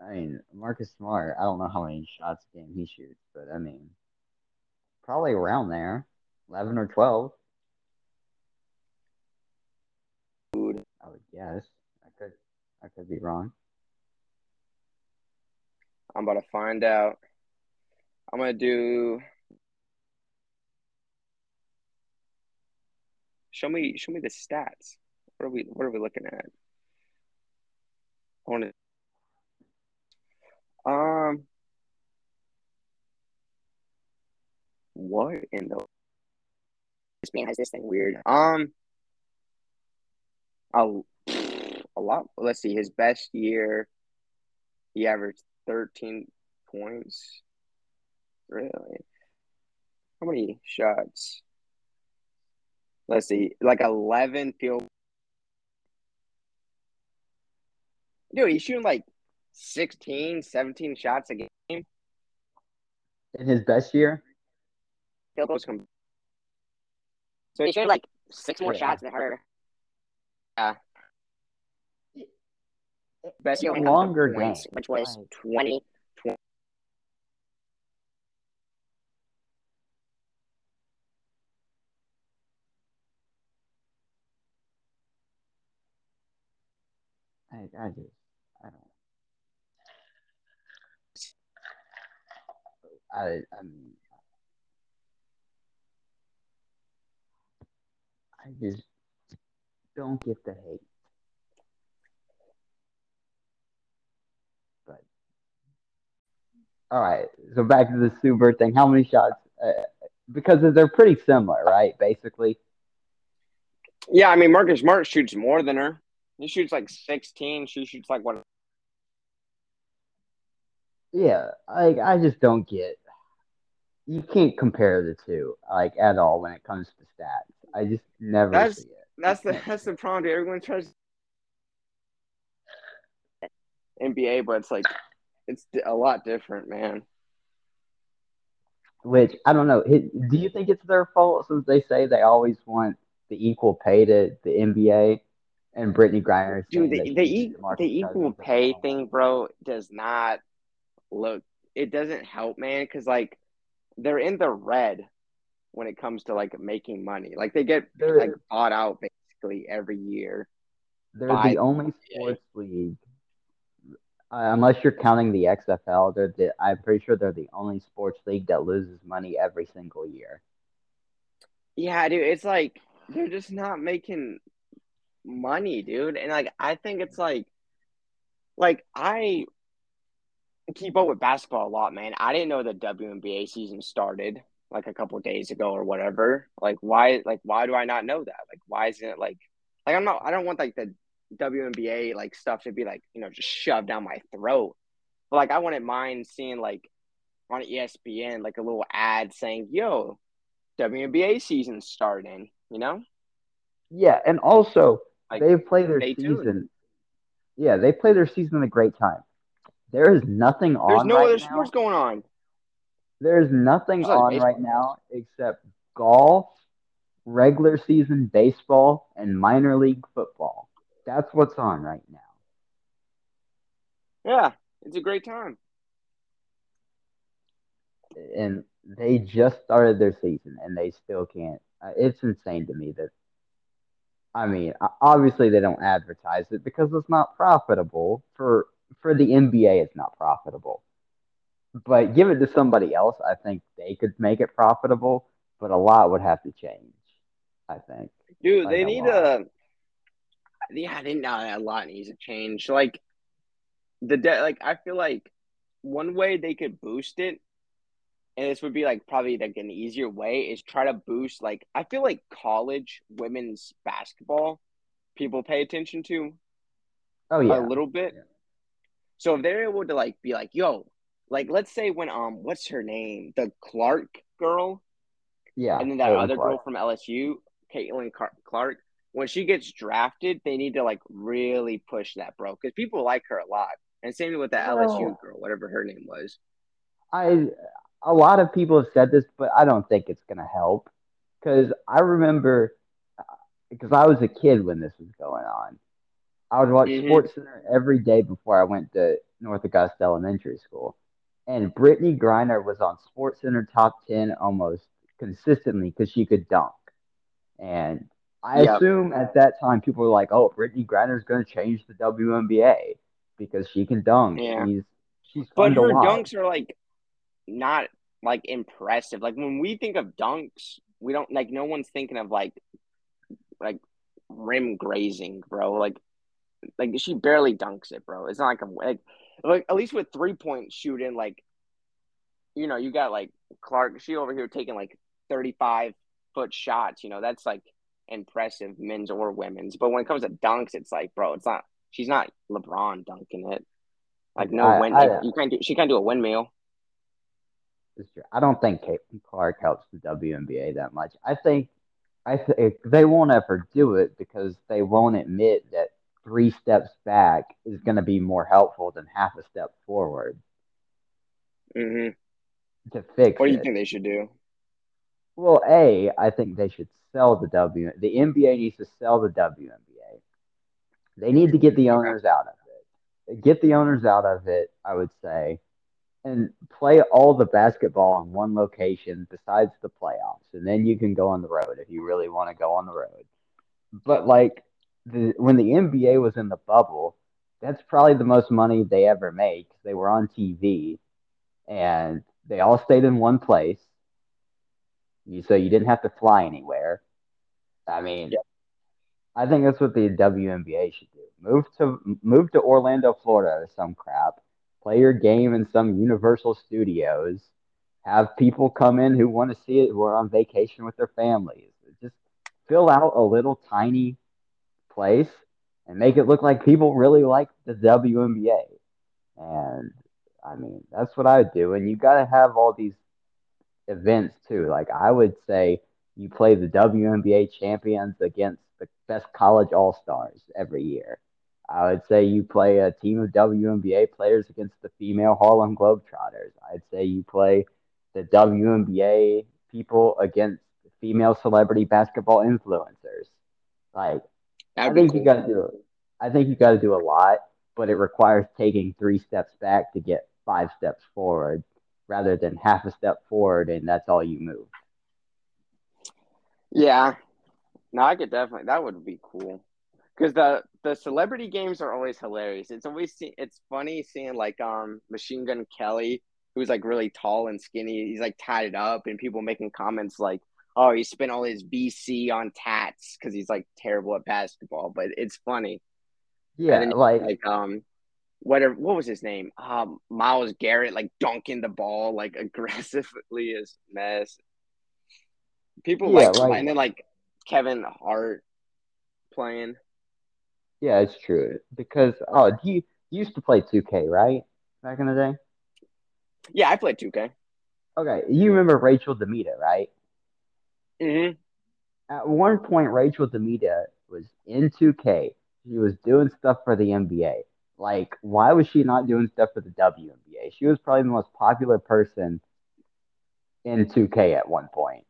I mean, Marcus Smart. I don't know how many shots a game he shoots, but I mean, probably around there, eleven or twelve. Dude. I would guess. I could. I could be wrong. I'm about to find out. I'm gonna do. Show me, show me the stats. What are we, what are we looking at? I want to. Um. What in the This man has this thing. weird? Um. A, a lot. Let's see. His best year, he averaged 13 points. Really? How many shots? Let's see. Like 11 field. Dude, he's shooting like 16, 17 shots a game. In his best year, Field goals. Com- So he showed like six more Yeah. shots than her. Best She a only had longer points, game. which was Like- 20. I, I just, I don't. I, I mean, I just don't get the hate. But all right, so back to the super thing. How many shots? Uh, because they're pretty similar, right? Basically. Yeah, I mean, Marcus Smart shoots more than her. He shoots like 16. She shoots like what? Yeah, like I just don't get. You can't compare the two like at all when it comes to stats. I just never That's- see it. That's the that's the problem. Dude. Everyone tries NBA, but it's like it's a lot different, man. Which I don't know. Do you think it's their fault since they say they always want the equal pay to the NBA and Brittney Griner? Dude, the the, e- the equal pay thing, bro, does not look. It doesn't help, man, because like they're in the red when it comes to like making money. Like they get They're like bought out basically every year. they're the only sports league, uh, unless you're counting the XFL. They're the I'm pretty sure they're the only sports league that loses money every single year. Yeah, dude, it's like they're just not making money, dude. And like I think it's like like I keep up with basketball a lot, man. I didn't know the WNBA season started like a couple days ago or whatever. Like why like why do I not know that? Like why isn't it like like I'm not I don't want like the WNBA like stuff to be like, you know, just shoved down my throat. But like I wouldn't mind seeing like on ESPN like a little ad saying, "Yo, WNBA season starting," you know? Yeah, and also Like, they play their season. Yeah, they play their season at a great time. There is nothing There's on There's no right other now. sports going on. There's nothing There's on right now except golf, regular season baseball, and minor league football. That's what's on right now. Yeah, it's a great time. and they just started their season and they still can't. Uh, it's insane to me that. I mean, obviously they don't advertise it because it's not profitable for for the NBA. It's not profitable, but give it to somebody else. I think they could make it profitable, but a lot would have to change. I think. Dude, Like they a need lot. a. Yeah, I think uh, a lot needs to change. Like the de- like I feel like one way they could boost it, and this would be like probably like an easier way, is try to boost like I feel like college women's basketball people pay attention to Oh yeah, a little bit. Yeah. So if they're able to like be like, yo, like let's say when um what's her name? The Clark girl yeah. and then that Caitlin other Clark. girl from LSU, Caitlin Clark, when she gets drafted, they need to like really push that, bro, because people like her a lot. And same with that LSU Well- girl, whatever her name was. I a lot of people have said this, but I don't think it's gonna help because I remember because I was a kid when this was going on. I would watch Mhm. Sports Center every day before I went to North Augusta Elementary School, and Brittney Griner was on Sports Center top ten almost consistently because she could dunk. And I Yep. assume at that time people were like, "Oh, Brittney Griner's going to change the WNBA because she can dunk. Yeah. She's she's But fun to her dunks are like not like impressive. Like when we think of dunks, we don't like no one's thinking of like like rim grazing, bro. Like like she barely dunks it, bro. It's not like a like, like at least with three point shooting, like you know, you got like Clark, she over here taking like thirty five foot shots. You know, that's like impressive, men's or women's. But when it comes to dunks, it's like, bro, it's not. She's not LeBron dunking it. Like no I- win, I- like, you can't do. She can't do a windmill. It's true. I don't think Caitlin Clark helps the WNBA that much. I think I think they won't ever do it because they won't admit that three steps back is going to be more helpful than half a step forward hmm to fix What do you it. think they should do? Well, a I think they should sell the W. The NBA needs to sell the WNBA. They need to get the owners out of it. Get the owners out of it. I would say, and play all the basketball in one location besides the playoffs, and then you can go on the road if you really want to go on the road. But like the when the NBA was in the bubble, that's probably the most money they ever made 'cause they were on TV, and they all stayed in one place. You so you didn't have to fly anywhere. I mean, Yep. I think that's what the WNBA should do. Move to move to Orlando, Florida, or some crap. Play your game in some Universal Studios. Have people come in who want to see it, who are on vacation with their families. Just fill out a little tiny place and make it look like people really like the WNBA. And I mean, that's what I would do. And you got to have all these events too. Like I would say, you play the WNBA champions against the best college all stars every year. I would say you play a team of WNBA players against the female Harlem Globetrotters. I'd say you play the WNBA people against female celebrity basketball influencers. Like I think cool. you got to do. I think you got to do a lot, but it requires taking three steps back to get five steps forward, rather than half a step forward and that's all you move. Yeah. No, I could definitely. That would be cool. Because the the celebrity games are always hilarious. It's always it's funny seeing like um Machine Gun Kelly, who's like really tall and skinny. He's like tied up, and people making comments like, "Oh, he spent all his VC on tats because he's like terrible at basketball." But it's funny. Yeah, then, like, Like um, whatever. What was his name? Um, Myles Garrett, like dunking the ball like aggressively as mess. People Yeah, like, like- and then like Kevin Hart playing. Yeah, it's true. Because oh, you, you used to play 2K, right? Back in the day. Yeah, I played 2K. Okay, you remember Rachel DeMita, right? Mm-hmm. At one point, Rachel DeMita was in 2K. She was doing stuff for the NBA. Like, why was she not doing stuff for the WNBA? She was probably the most popular person in 2K at one point,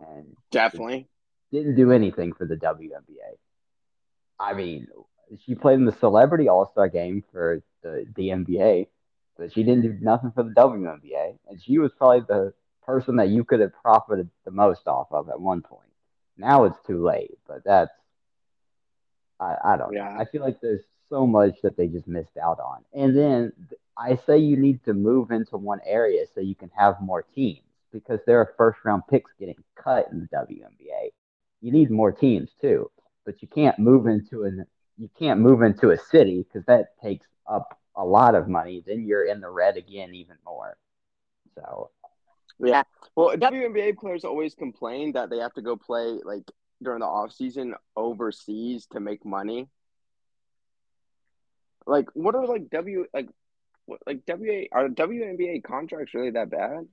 and Definitely. didn't do anything for the WNBA. I mean, she played in the Celebrity All Star game for the the NBA, but she didn't do nothing for the WNBA, and she was probably the person that you could have profited the most off of at one point. Now it's too late, but that's I, I don't know. I feel like there's so much that they just missed out on. And then I say you need to move into one area so you can have more teams because there are first round picks getting cut in the WNBA. You need more teams too, but you can't move into an you can't move into a city because that takes up a lot of money. Then you're in the red again even more. So Yeah. Well, WNBA players always complain that they have to go play like during the off season overseas to make money. Like, what are like W like what like WA are WNBA contracts really that bad?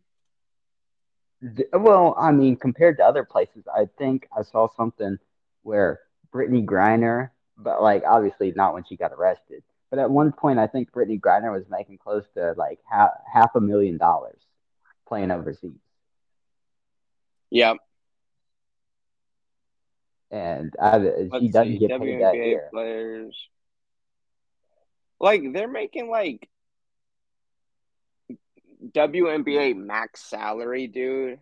well, I mean, compared to other places, I think I saw something where Brittney Griner, but like obviously not when she got arrested. But at one point, I think Brittney Griner was making close to like half half a million dollars playing overseas. Yeah. and I, uh, she doesn't see, get paid that WNBA here. players. Like they're making like WNBA max salary, dude.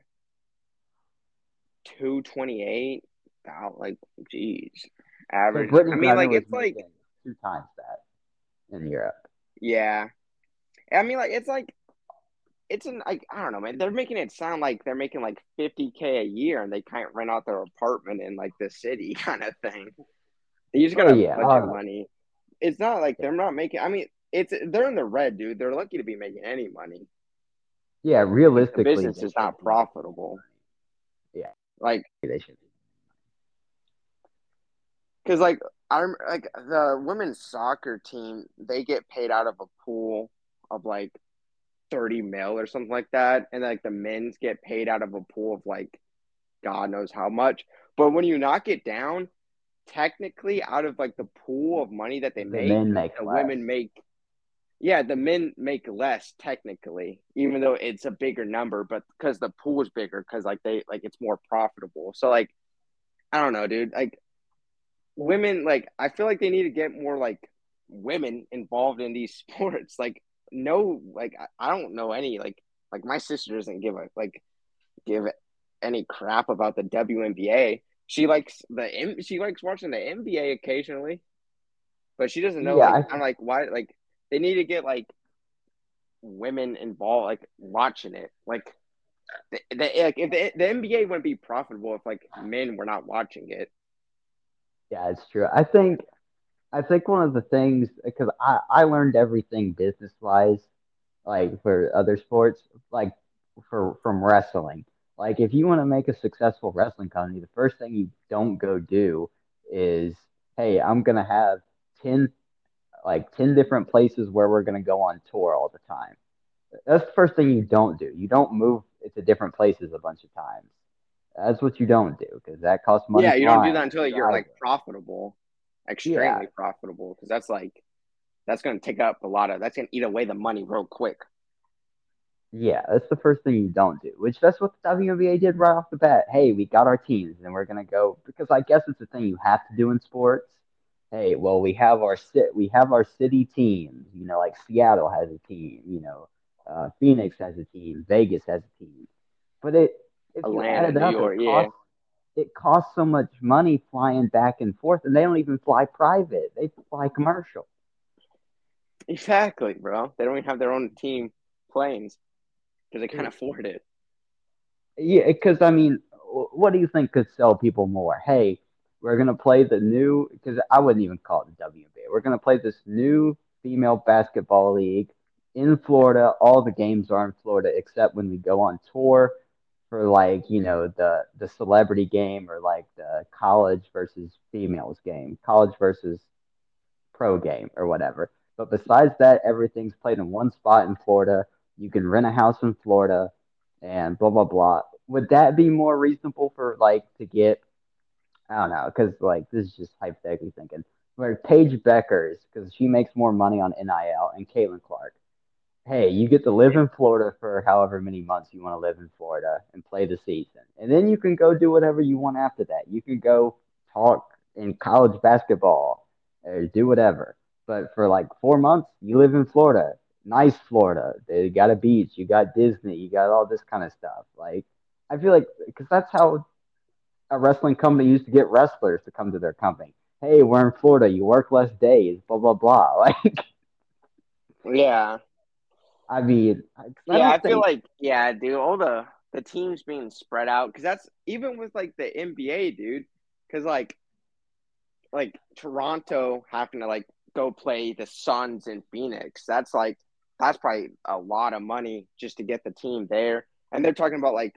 Two twenty eight. Like, jeez, average. Brittney I mean, like it's like two times that in Europe. Yeah. I mean, like, it's like, it's an, like, I don't know, man. They're making it sound like they're making like 50K a year and they can't rent out their apartment in like the city kind of thing. You just Oh, got yeah. budget Oh, no. money. It's not like they're not making, I mean, it's, they're in the red, dude. They're lucky to be making any money. Yeah, The realistically, business is not profitable. Yeah. Like, They should. Be. Because like I'm like the women's soccer team, they get paid out of a pool of like thirty mil or something like that, and like the men's get paid out of a pool of like God knows how much. But when you knock it down, technically out of like the pool of money that they The make, make the less. women make. Yeah, the men make less technically, even though it's a bigger number, but because the pool is bigger, because like they like it's more profitable. So like, I don't know, dude. Like women like I feel like they need to get more like women involved in these sports. Like no like I- don't know any like like my sister doesn't give a like give any crap about the WNBA. She likes the M- she likes watching the NBA occasionally. But she doesn't know Yeah, like I- I'm like why like they need to get like women involved like watching it. Like the, the, like if the, the NBA wouldn't be profitable if like men were not watching it. Yeah, it's true. I think I think one of the things because I I learned everything business wise, like for other sports, like for from wrestling. Like if you want to make a successful wrestling company, the first thing you don't go do is, hey, I'm gonna have ten like ten different places where we're gonna go on tour all the time. That's the first thing you don't do. You don't move to different places a bunch of times. That's what you don't do because that costs money. yeah, you don't do that until you're like profitable, extremely Yeah. profitable, because that's like that's going to take up a lot of that's going to eat away the money real quick. Yeah, that's the first thing you don't do, which that's what the WNBA did right off the bat. Hey, we got our teams and we're gonna go because I guess it's a thing you have to do in sports. Hey, well, we have our sit, we have our city teams. You know, like Seattle has a team. You know, uh, Phoenix has a team. Vegas has a team. But it, if you Atlanta, add it up, York, it yeah. costs, it costs so much money flying back and forth, and they don't even fly private. They fly commercial. Exactly, bro. They don't even have their own team planes because they can't mm. afford it. Yeah, because I mean, what do you think could sell people more? Hey, we're gonna play the new because I wouldn't even call it the WNBA. We're gonna play this new female basketball league in Florida. All the games are in Florida except when we go on tour for like you know the the celebrity game or like the college versus females game, college versus pro game or whatever. But besides that, everything's played in one spot in Florida. You can rent a house in Florida and blah blah blah. Would that be more reasonable for like to get? I don't know, because like this is just hypothetically thinking. Where Paige Bueckers, because she makes more money on NIL, and Caitlin Clark. Hey, you get to live in Florida for however many months you want to live in Florida and play the season, and then you can go do whatever you want after that. You can go talk in college basketball or do whatever. But for like four months, you live in Florida, nice Florida. They got a beach, you got Disney, you got all this kind of stuff. Like, I feel like because that's how a wrestling company used to get wrestlers to come to their company. Hey, we're in Florida. You work less days. Blah blah blah. Like, Yeah. I mean, I, yeah, I feel like yeah, dude. All the the teams being spread out because that's even with like the NBA, dude. Because like, like Toronto having to like go play the Suns in Phoenix. That's like that's probably a lot of money just to get the team there. And they're talking about like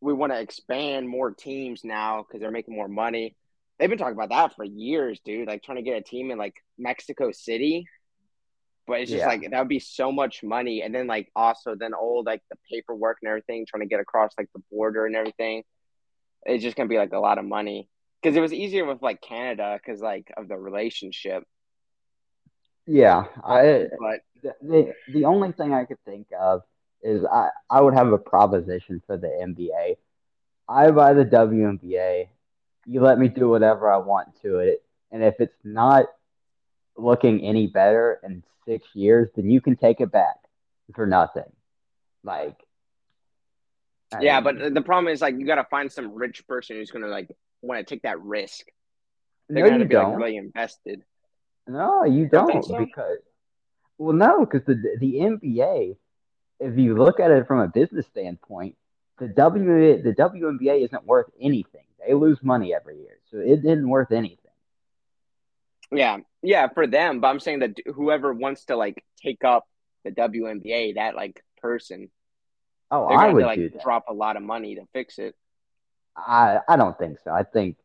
we want to expand more teams now because they're making more money. They've been talking about that for years, dude. Like trying to get a team in like Mexico City. But it's just Yeah. like that would be so much money, and then like also then all like the paperwork and everything, trying to get across like the border and everything. It's just gonna be like a lot of money because it was easier with like Canada because like of the relationship. yeah, I But the, the the only thing I could think of is I I would have a proposition for the NBA. I buy the WNBA. You let me do whatever I want to it, and if it's not looking any better in six years, then you can take it back for nothing. Like, I yeah, mean, but the problem is like you gotta find some rich person who's gonna like want to take that risk. They're no, gonna you be don't. like really invested. No, you Don't don't so? because well, no, because the the NBA, if you look at it from a business standpoint, the W the WNBA isn't worth anything. They lose money every year, so it isn't worth anything. Yeah, yeah, for them. But I'm saying that whoever wants to like take up the WNBA, that like person, Oh, I would to like do that. drop a lot of money to fix it. I I don't think so. I think,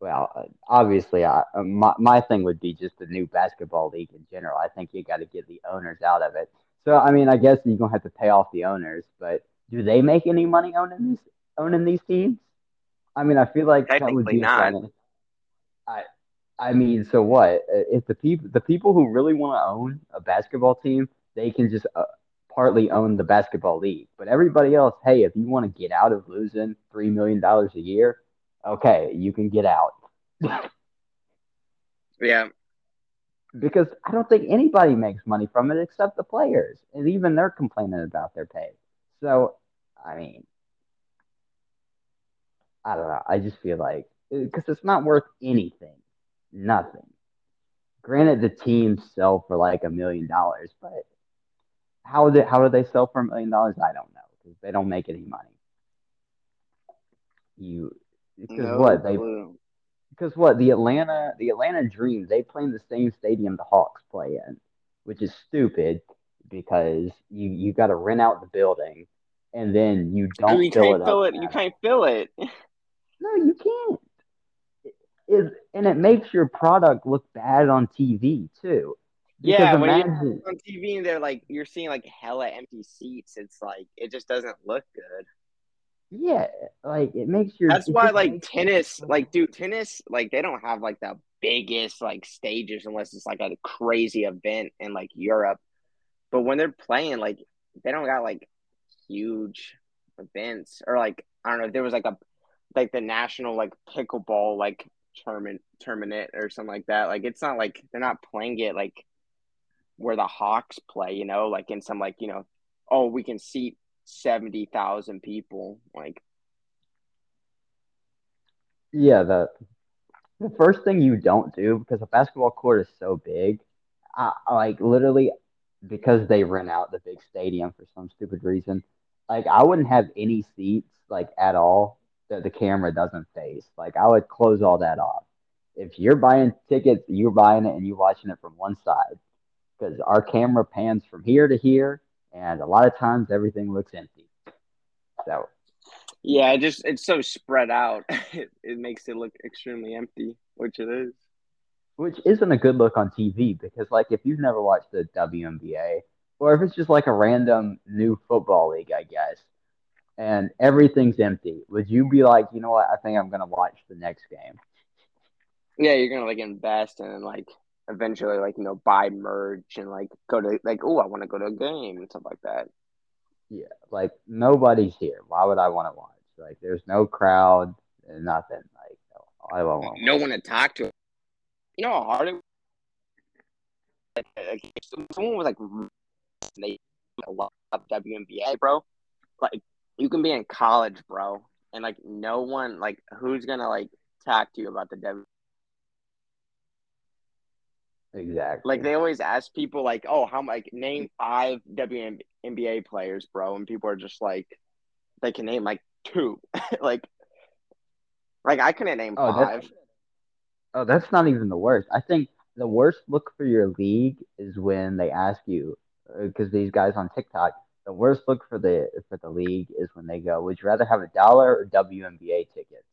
well, uh, obviously, I, uh, my my thing would be just the new basketball league in general. I think you got to get the owners out of it. So I mean, I guess you're gonna have to pay off the owners, but do they make any money owning these owning these teams? I mean, I feel like that would be not. something. I mean, so what? Uh, If the people the people who really want to own a basketball team, they can just uh, partly own the basketball league. But everybody else, hey, if you want to get out of losing three million dollars a year, okay, you can get out. Yeah, because I don't think anybody makes money from it except the players, and even they're complaining about their pay. So, I mean, I don't know. I just feel like because it's not worth anything, nothing. Granted, the teams sell for like a million dollars, but how do how do they sell for a million dollars? I don't know because they don't make any money. You because no what they because what the Atlanta the Atlanta Dream they play in the same stadium the Hawks play in, which is stupid because you you got to rent out the building and then you don't Dude, you fill can't it fill it. You can't fill it. No, you can't. It- and it makes your product look bad on TV too. Because Yeah, when you imagine, on TV and they're like you're seeing like hella empty seats. It's like it just doesn't look good. yeah, like it makes your. That's why like tennis, like dude, tennis, like they don't have like the biggest like stages unless it's like a crazy event in like Europe. But when they're playing, like they don't got like huge events or like I don't know if there was like a like the national like pickleball like tournament tournament or something like that. Like it's not like they're not playing it like where the Hawks play, you know, like in some like you know, oh we can seat seventy thousand people. Like Yeah, the the first thing you don't do because a basketball court is so big, I, like literally because they rent out the big stadium for some stupid reason. Like I wouldn't have any seats like at all that the camera doesn't face. Like I would close all that off. If you're buying tickets, you're buying it and you're watching it from one side because our camera pans from here to here, and a lot of times everything looks empty. So Yeah, it just it's so spread out. It, it makes it look extremely empty, which it is. which isn't a good look on TV because, like, if you've never watched the WNBA, or if it's just like a random new football league, I guess, and everything's empty, would you be like, you know what? I think I'm gonna watch the next game. Yeah, you're gonna like invest and like eventually like you know buy merch and like go to like oh I want to go to a game and stuff like that. Yeah, like nobody's here. Why would I want to watch? Like, there's no crowd and nothing. Like, I won't. No one to talk to. you know how hard it like, like someone was like they a lot of WNBA, bro. Like you can be in college, bro, and like no one like who's gonna like talk to you about the W. Exactly. Like they always ask people like, oh, how like name five WNBA players, bro, and people are just like, they can name like two, like, like I couldn't name Oh, five. that's oh, that's not even the worst. I think the worst look for your league is when they ask you, uh, because these guys on TikTok, the worst look for the for the league is when they go, "Would you rather have a dollar or WNBA tickets?"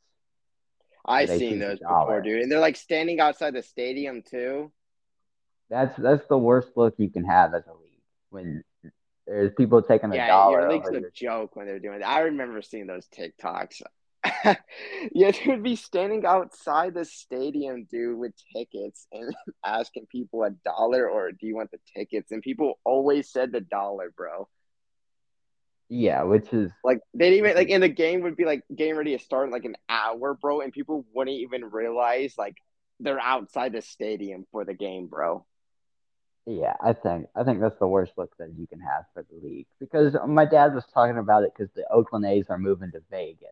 I've seen those before, dude, and they're like standing outside the stadium too. That's that's the worst look you can have as a league when there's people taking a Yeah, dollar your league's a your joke when they're doing that. I remember seeing those TikToks. yeah, they would be standing outside the stadium, dude, with tickets and asking people a dollar or do you want the tickets? And people always said the dollar, bro. Yeah, which is Like they didn't even like in the game would be like game ready to start in like an hour, bro, and people wouldn't even realize like they're outside the stadium for the game, bro. Yeah, I think I think that's the worst look that you can have for the league because my dad was talking about it because the Oakland A's are moving to Vegas,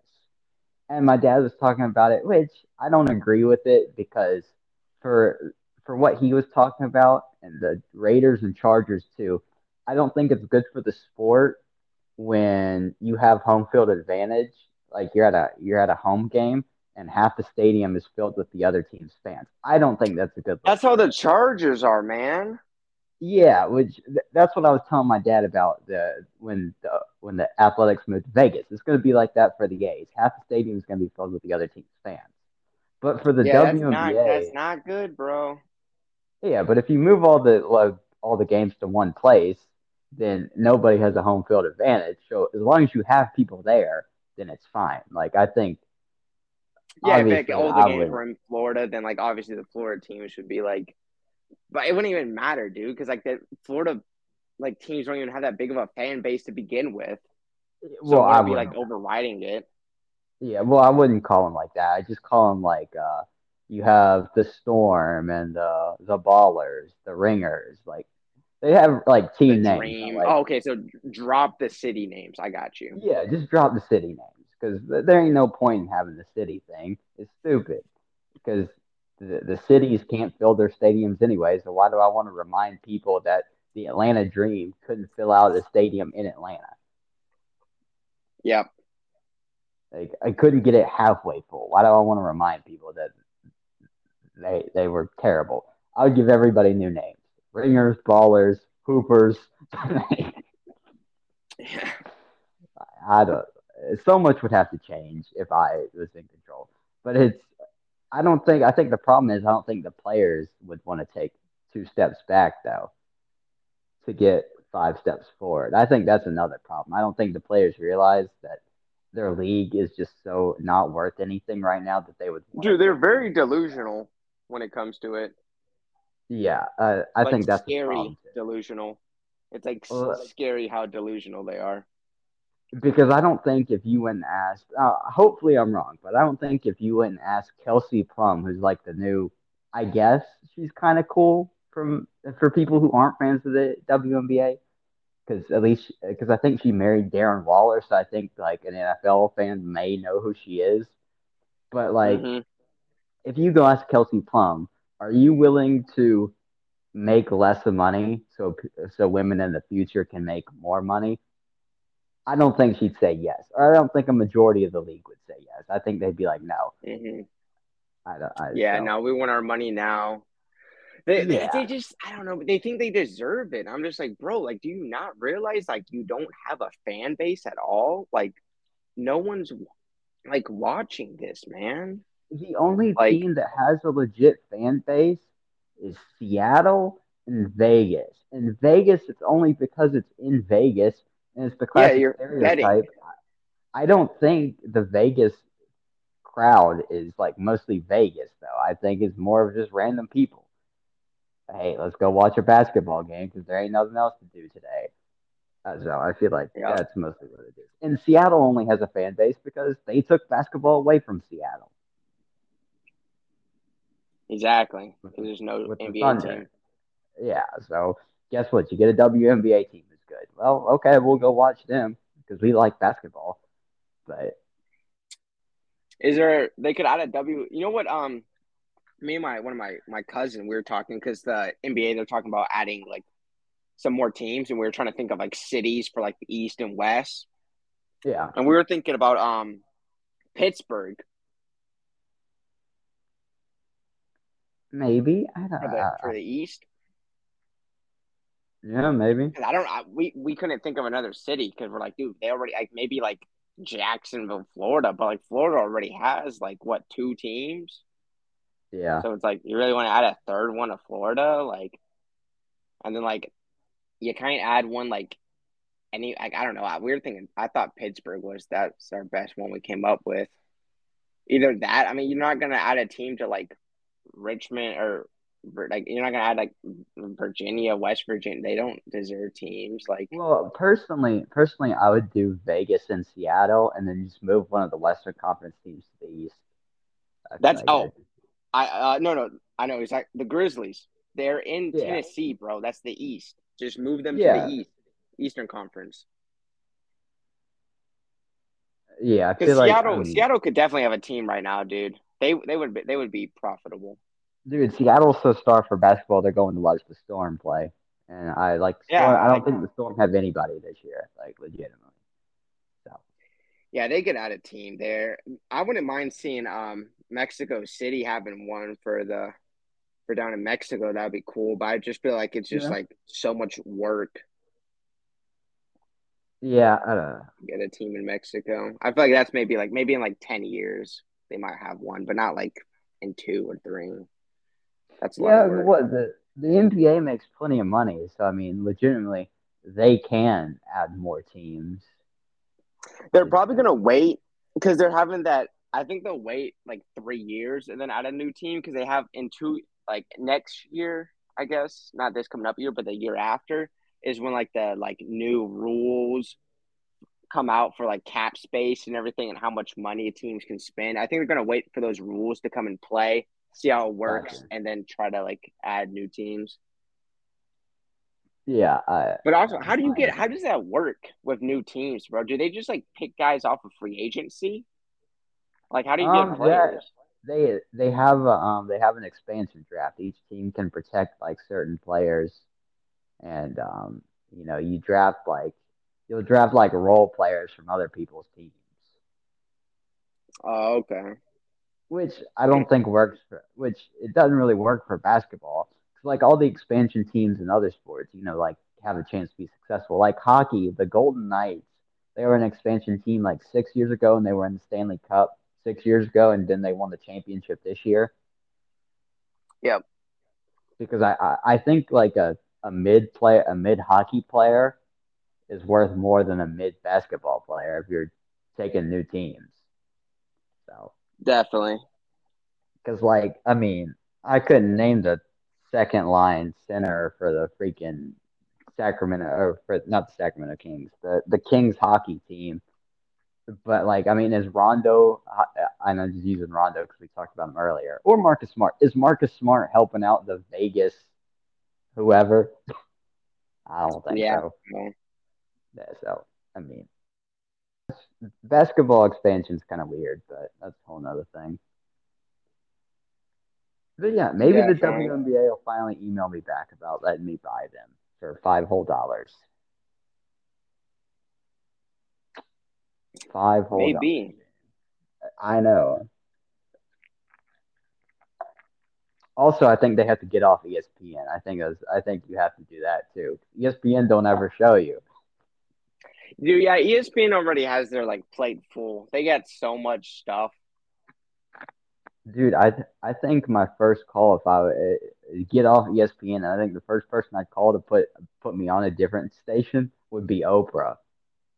and my dad was talking about it, which I don't agree with it because for for what he was talking about and the Raiders and Chargers too, I don't think it's good for the sport when you have home field advantage, like you're at a you're at a home game and half the stadium is filled with the other team's fans. I don't think that's a good look. That's how the Chargers are, man. Yeah, which th- that's what I was telling my dad about the when the when the Athletics moved to Vegas. It's going to be like that for the A's. Half the stadium is going to be filled with the other team's fans. But for the yeah, that's not that's not good, bro. yeah, but if you move all the like, all the games to one place, then nobody has a home field advantage. So as long as you have people there, then it's fine. Like I think Yeah, if like, all the games would- were in Florida, then like obviously the Florida team should be like, but it wouldn't even matter, dude, because like the Florida like teams don't even have that big of a fan base to begin with. So well, I wouldn't be like overriding it. Yeah, well, I wouldn't call them like that. I just call them like uh, you have the Storm and uh, the Ballers, the Ringers. Like they have like The team names. dream. like- oh, okay, so drop the city names. I got you. Yeah, just drop the city names because there ain't no point in having the city thing. It's stupid because the, the cities can't fill their stadiums anyway. So why do I want to remind people that the Atlanta Dream couldn't fill out a stadium in Atlanta? Yep. Like I couldn't get it halfway full. Why do I want to remind people that they they were terrible? I would give everybody new names: ringers, ballers, hoopers. Yeah. I don't. So much would have to change if I was in control. But it's. I don't think. I think the problem is I don't think the players would want to take two steps back though to get five steps forward. I think that's another problem. I don't think the players realize that their league is just so not worth anything right now that they would. Dude, they're very delusional when it comes to it. Yeah, uh, I like, think that's scary delusional. It's like Well, scary how delusional they are. because I don't think if you went and asked, uh, hopefully I'm wrong, but I don't think if you went and asked Kelsey Plum, who's like the new, I guess she's kind of cool from for people who aren't fans of the WNBA, because at least because I think she married Darren Waller, so I think like an NFL fan may know who she is. But like, Mhm. if you go ask Kelsey Plum, are you willing to make less of money so so women in the future can make more money? I don't think she'd say yes. Or I don't think a majority of the league would say yes. I think they'd be like, no. Mhm. I don't. I Yeah, don't. no, we want our money now. They, they, they just, I don't know, they think they deserve it. I'm just like, bro, like, do you not realize, like, you don't have a fan base at all? Like, no one's, like, watching this, man. The only Like- team that has a legit fan base is Seattle and Vegas. And Vegas, it's only because it's in Vegas and it's the Yeah, classic you're stereotype. I don't think the Vegas crowd is like mostly Vegas though. I think it's more of just random people. Hey, let's go watch a basketball game because there ain't nothing else to do today. Uh, so I feel like Yeah. that's mostly what it is. And Seattle only has a fan base because they took basketball away from Seattle. Exactly. There's no with NBA Thunder. team. Yeah, so guess what? You get a WNBA team is good. Well, okay, we'll go watch them because we like basketball. But Is there? They could add a W. You know what? Um, me and my one of my my cousin we were talking because the NBA they're talking about adding like some more teams, and we were trying to think of like cities for like the East and West, yeah, and we were thinking about um Pittsburgh maybe I don't. for the for the East. yeah, maybe. I don't. I, we we couldn't think of another city because we're like, dude, they already like maybe like Jacksonville, Florida, but like Florida already has like what two teams. Yeah, So it's like you really want to add a third one to Florida, like, and then like you kind of add one like any like I don't know. I, we were thinking. I thought Pittsburgh was that's our best one we came up with. Either that. I mean, you're not gonna add a team to like Richmond or like you're not gonna add like Virginia, West Virginia. They don't deserve teams. Like Well, personally, personally, I would do Vegas and Seattle, and then just move one of the Western Conference teams to the East. That's- like oh. I uh no no I know exactly the Grizzlies. They're in Yeah. Tennessee, bro. That's the East. Just move them Yeah. to the East, Eastern Conference. yeah, Because feel like Seattle, I Seattle could definitely have a team right now, dude. They they would be, they would be profitable. dude, Seattle's so star for basketball. They're going to watch the Storm play, and I like. Storm, Yeah, I don't like- think the Storm have anybody this year, like legitimately. So Yeah, they could add a team there. I wouldn't mind seeing um Mexico City having one for the for down in Mexico. That'd be cool. But I just feel like it's just Yeah. like so much work yeah, I don't know. get a team in Mexico. I feel like that's maybe like maybe in like ten years they might have one, but not like in two or three. That's a lot Yeah, what the the NBA makes plenty of money, so I mean, legitimately, they can add more teams. They're probably gonna wait because they're having that. I think they'll wait like three years and then add a new team because they have in two like next year. I guess not this coming up year, but the year after is when like the like new rules come out for like cap space and everything and how much money teams can spend. I think they're gonna wait for those rules to come in play, see how it works, Gotcha. and then try to like add new teams. Yeah, I, But also, how do you get? How does that work with new teams, bro? Do they just like pick guys off of free agency? Like, how do you Um, get players? they they have a, um they have an expansion draft. Each team can protect like certain players, and um you know you draft like you'll draft like role players from other people's teams, Oh, okay. which I don't think works for which it doesn't really work for basketball. 'Cause, like all the expansion teams in other sports, you know, like have a chance to be successful. Like hockey, the Golden Knights, they were an expansion team like six years ago, and they were in the Stanley Cup six years ago, and then they won the championship this year. Yep. because I, I, I think like a, a mid play a mid hockey player is worth more than a mid basketball player if you're taking new teams. So Definitely. because like I mean I couldn't name the second line center for the freaking Sacramento or for not the Sacramento Kings the the Kings hockey team. But like, I mean, is Rondo? I know I'm just using Rondo because we talked about him earlier, or Marcus Smart. Is Marcus Smart helping out the Vegas, whoever? I don't think Yeah. so. Yeah, so I mean, basketball expansion is kind of weird, but that's a whole nother thing. But yeah, maybe the Definitely. WNBA will finally email me back about letting me buy them for five whole dollars. Five whole dollars. Maybe. I know. Also, I think they have to get off ESPN. I think as I think you have to do that too. ESPN don't ever show you. Dude, yeah, ESPN already has their like plate full. They got so much stuff. Dude, I th- I think my first call if I uh, get off ESPN, I think the first person I'd call to put put me on a different station would be Oprah,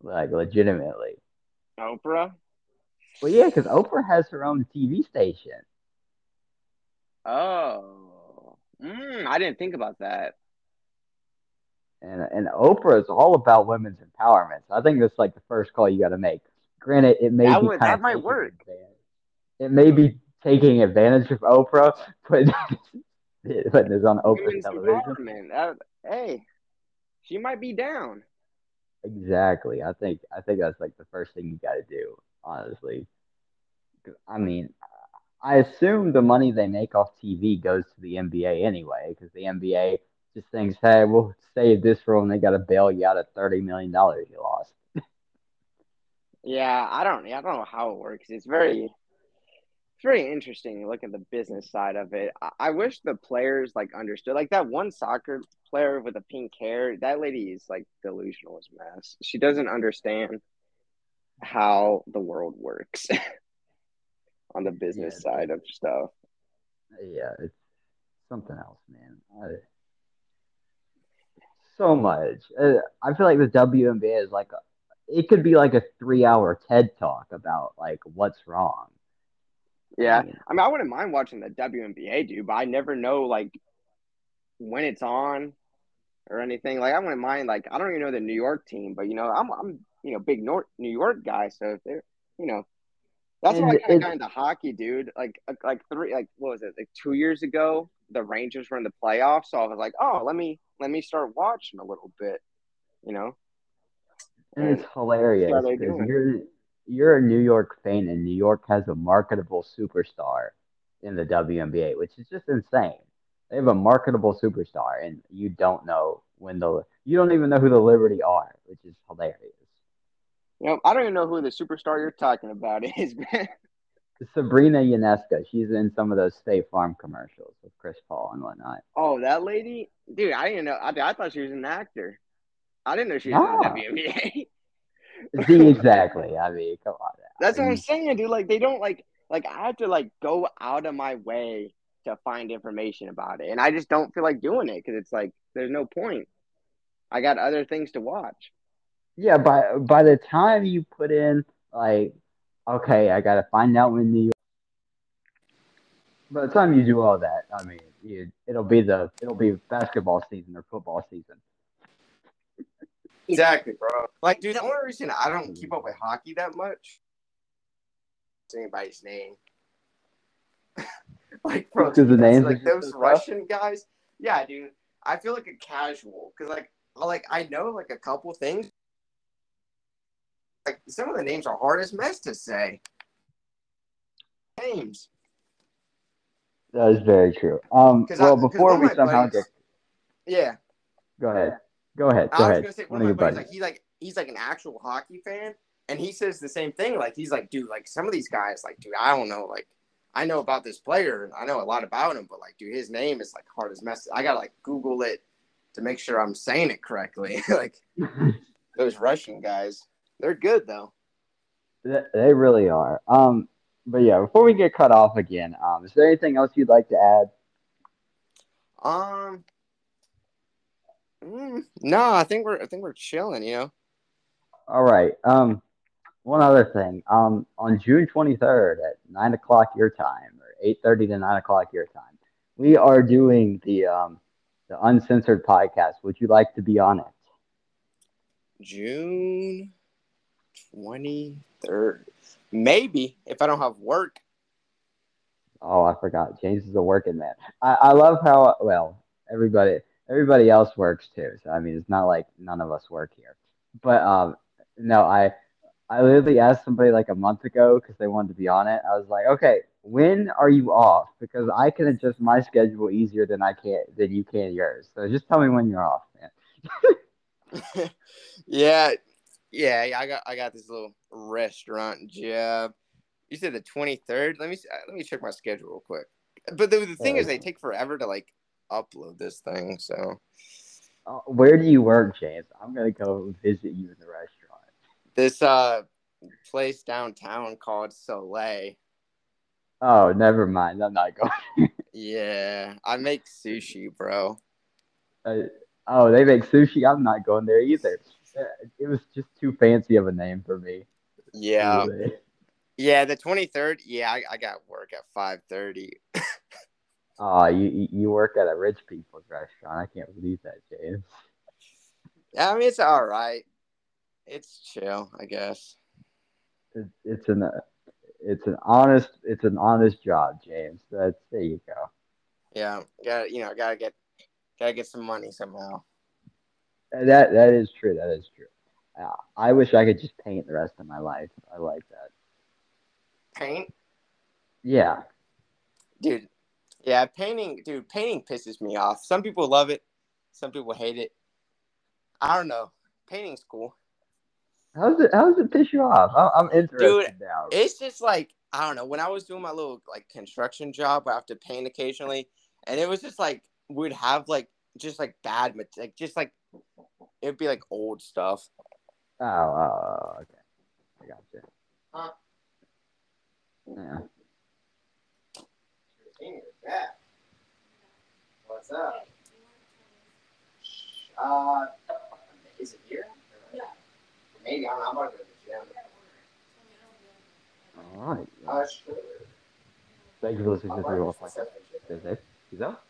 like legitimately. Oprah. Well, yeah, because Oprah has her own TV station, Oh. Mm, I didn't think about that. And and Oprah is all about women's empowerment. So I think that's like the first call you got to make. Granted, it may That be would- that might work. advantage- It may be taking advantage of Oprah, putting putting this on Oprah Women's television. hey, she might be down. Exactly. I think I think that's like the first thing you got to do, honestly. I mean, I assume the money they make off TV goes to the NBA anyway, because the NBA just thinks, hey, we'll save this rule, and they got to bail you out of thirty million dollars you lost. Yeah, I don't. I don't know how it works. It's very, it's very interesting. to Look at the business side of it. I, I wish the players like understood. Like that one soccer player with the pink hair. That lady is like delusional as a mess. She doesn't understand how the world works on the business Yeah. side of stuff. Yeah, it's something else, man. I, so much. Uh, I feel like the WNBA is like a, it could be like a three-hour TED talk about like what's wrong. Yeah, I mean, I mean, I wouldn't mind watching the WNBA, dude, but I never know like when it's on or anything. Like, I wouldn't mind. Like, I don't even know the New York team, but you know, I'm I'm you know big North New York guy, so if they're you know, that's why I kind of got into hockey, dude. Like like three like what was it like two years ago, the Rangers were in the playoffs, so I was like, oh, let me let me start watching a little bit, you know. And it's hilarious because you're you're a New York fan, and New York has a marketable superstar in the WNBA, which is just insane. They have a marketable superstar, and you don't know when the you don't even know who the Liberty are, which is hilarious. You know, I don't even know who the superstar you're talking about is, man. Sabrina Ionescu, she's in some of those State Farm commercials with Chris Paul and whatnot. Oh, that lady, dude! I didn't know. I, I thought she was an actor. I didn't know she was No. in the WNBA. See, exactly. I mean, come on. now. That's what I'm saying, dude. Like they don't like like I have to like go out of my way to find information about it, and I just don't feel like doing it because it's like there's no point. I got other things to watch. Yeah, by by the time you put in like, okay, I gotta find out when New York. By the time you do all that, I mean, you, it'll be the it'll be basketball season or football season. Exactly, bro. Like, dude, the only reason I don't keep up with hockey that much is anybody's name. like, bro, Because the names like those so tough? Russian guys. Yeah, dude. I feel like a casual because, like, I- like I know like a couple things. Like some of the names are hard as mess to say. Names. That is very true. Um, well, I- before we somehow buddies- get, Yeah. go ahead, go ahead, I go was ahead. gonna say One one of your my buddies, buddies. like he like he's like an actual hockey fan, and he says the same thing. Like he's like, dude, like some of these guys, like, dude, I don't know, like, I know about this player, and I know a lot about him, but like, dude, his name is like hard as mess. I gotta like Google it to make sure I'm saying it correctly. like those Russian guys, they're good though. They really are. Um, but yeah, before we get cut off again, um, is there anything else you'd like to add? Um, mm, no, I think we're I think we're chilling. You know. All right. Um, one other thing. Um, on June 23rd at nine o'clock your time, or 8:30 to nine o'clock your time, we are doing the um the uncensored podcast. Would you like to be on it? June twenty third. Maybe if I don't have work. Oh, I forgot. James is a working man. I, I love how well everybody everybody else works too. So I mean, it's not like none of us work here. But um, no, I I literally asked somebody like a month ago because they wanted to be on it. I was like, okay, when are you off? Because I can adjust my schedule easier than I can than you can yours. So just tell me when you're off, man. yeah, yeah, yeah, I got I got this little restaurant job. You said the twenty third. Let me uh, let me check my schedule real quick. But the, the thing Yeah, is, they take forever to like upload this thing. So Uh, where do you work, James? I'm gonna go visit you in the restaurant. this uh place downtown called Soleil. Oh, never mind. I'm not going. Yeah, I make sushi, bro. Uh, oh, they make sushi. I'm not going there either. It was just too fancy of a name for me. Yeah, yeah. The twenty third. Yeah, I, I got work at five thirty. Oh, you you- work at a rich people's restaurant. I can't believe that, James. Yeah, I mean it's all right. It's chill, I guess. It's it's an uh, it's an honest it's an honest job, James. That's there you go. Yeah, got you know, gotta get gotta get some money somehow. That that is true. That is true. Uh, I wish I could just paint the rest of my life. I like that. Paint, Yeah. dude. Yeah, painting, dude. Painting pisses me off. Some people love it, some people hate it. I don't know. Painting's cool. How does it how does it piss you off? I'm, I'm interested now. It's just like I don't know. When I was doing my little like construction job, I have to paint occasionally, and it was just like we'd have like just like bad, like just like it'd be like old stuff. Oh, oh, okay. I got you. Huh? Yeah. What's up? Uh, is it here? Yeah. Maybe I don't know. I'm about to go to the gym. All right. Uh, sure. Thank you for listening to the Real Podcast. Stay safe. Peace out.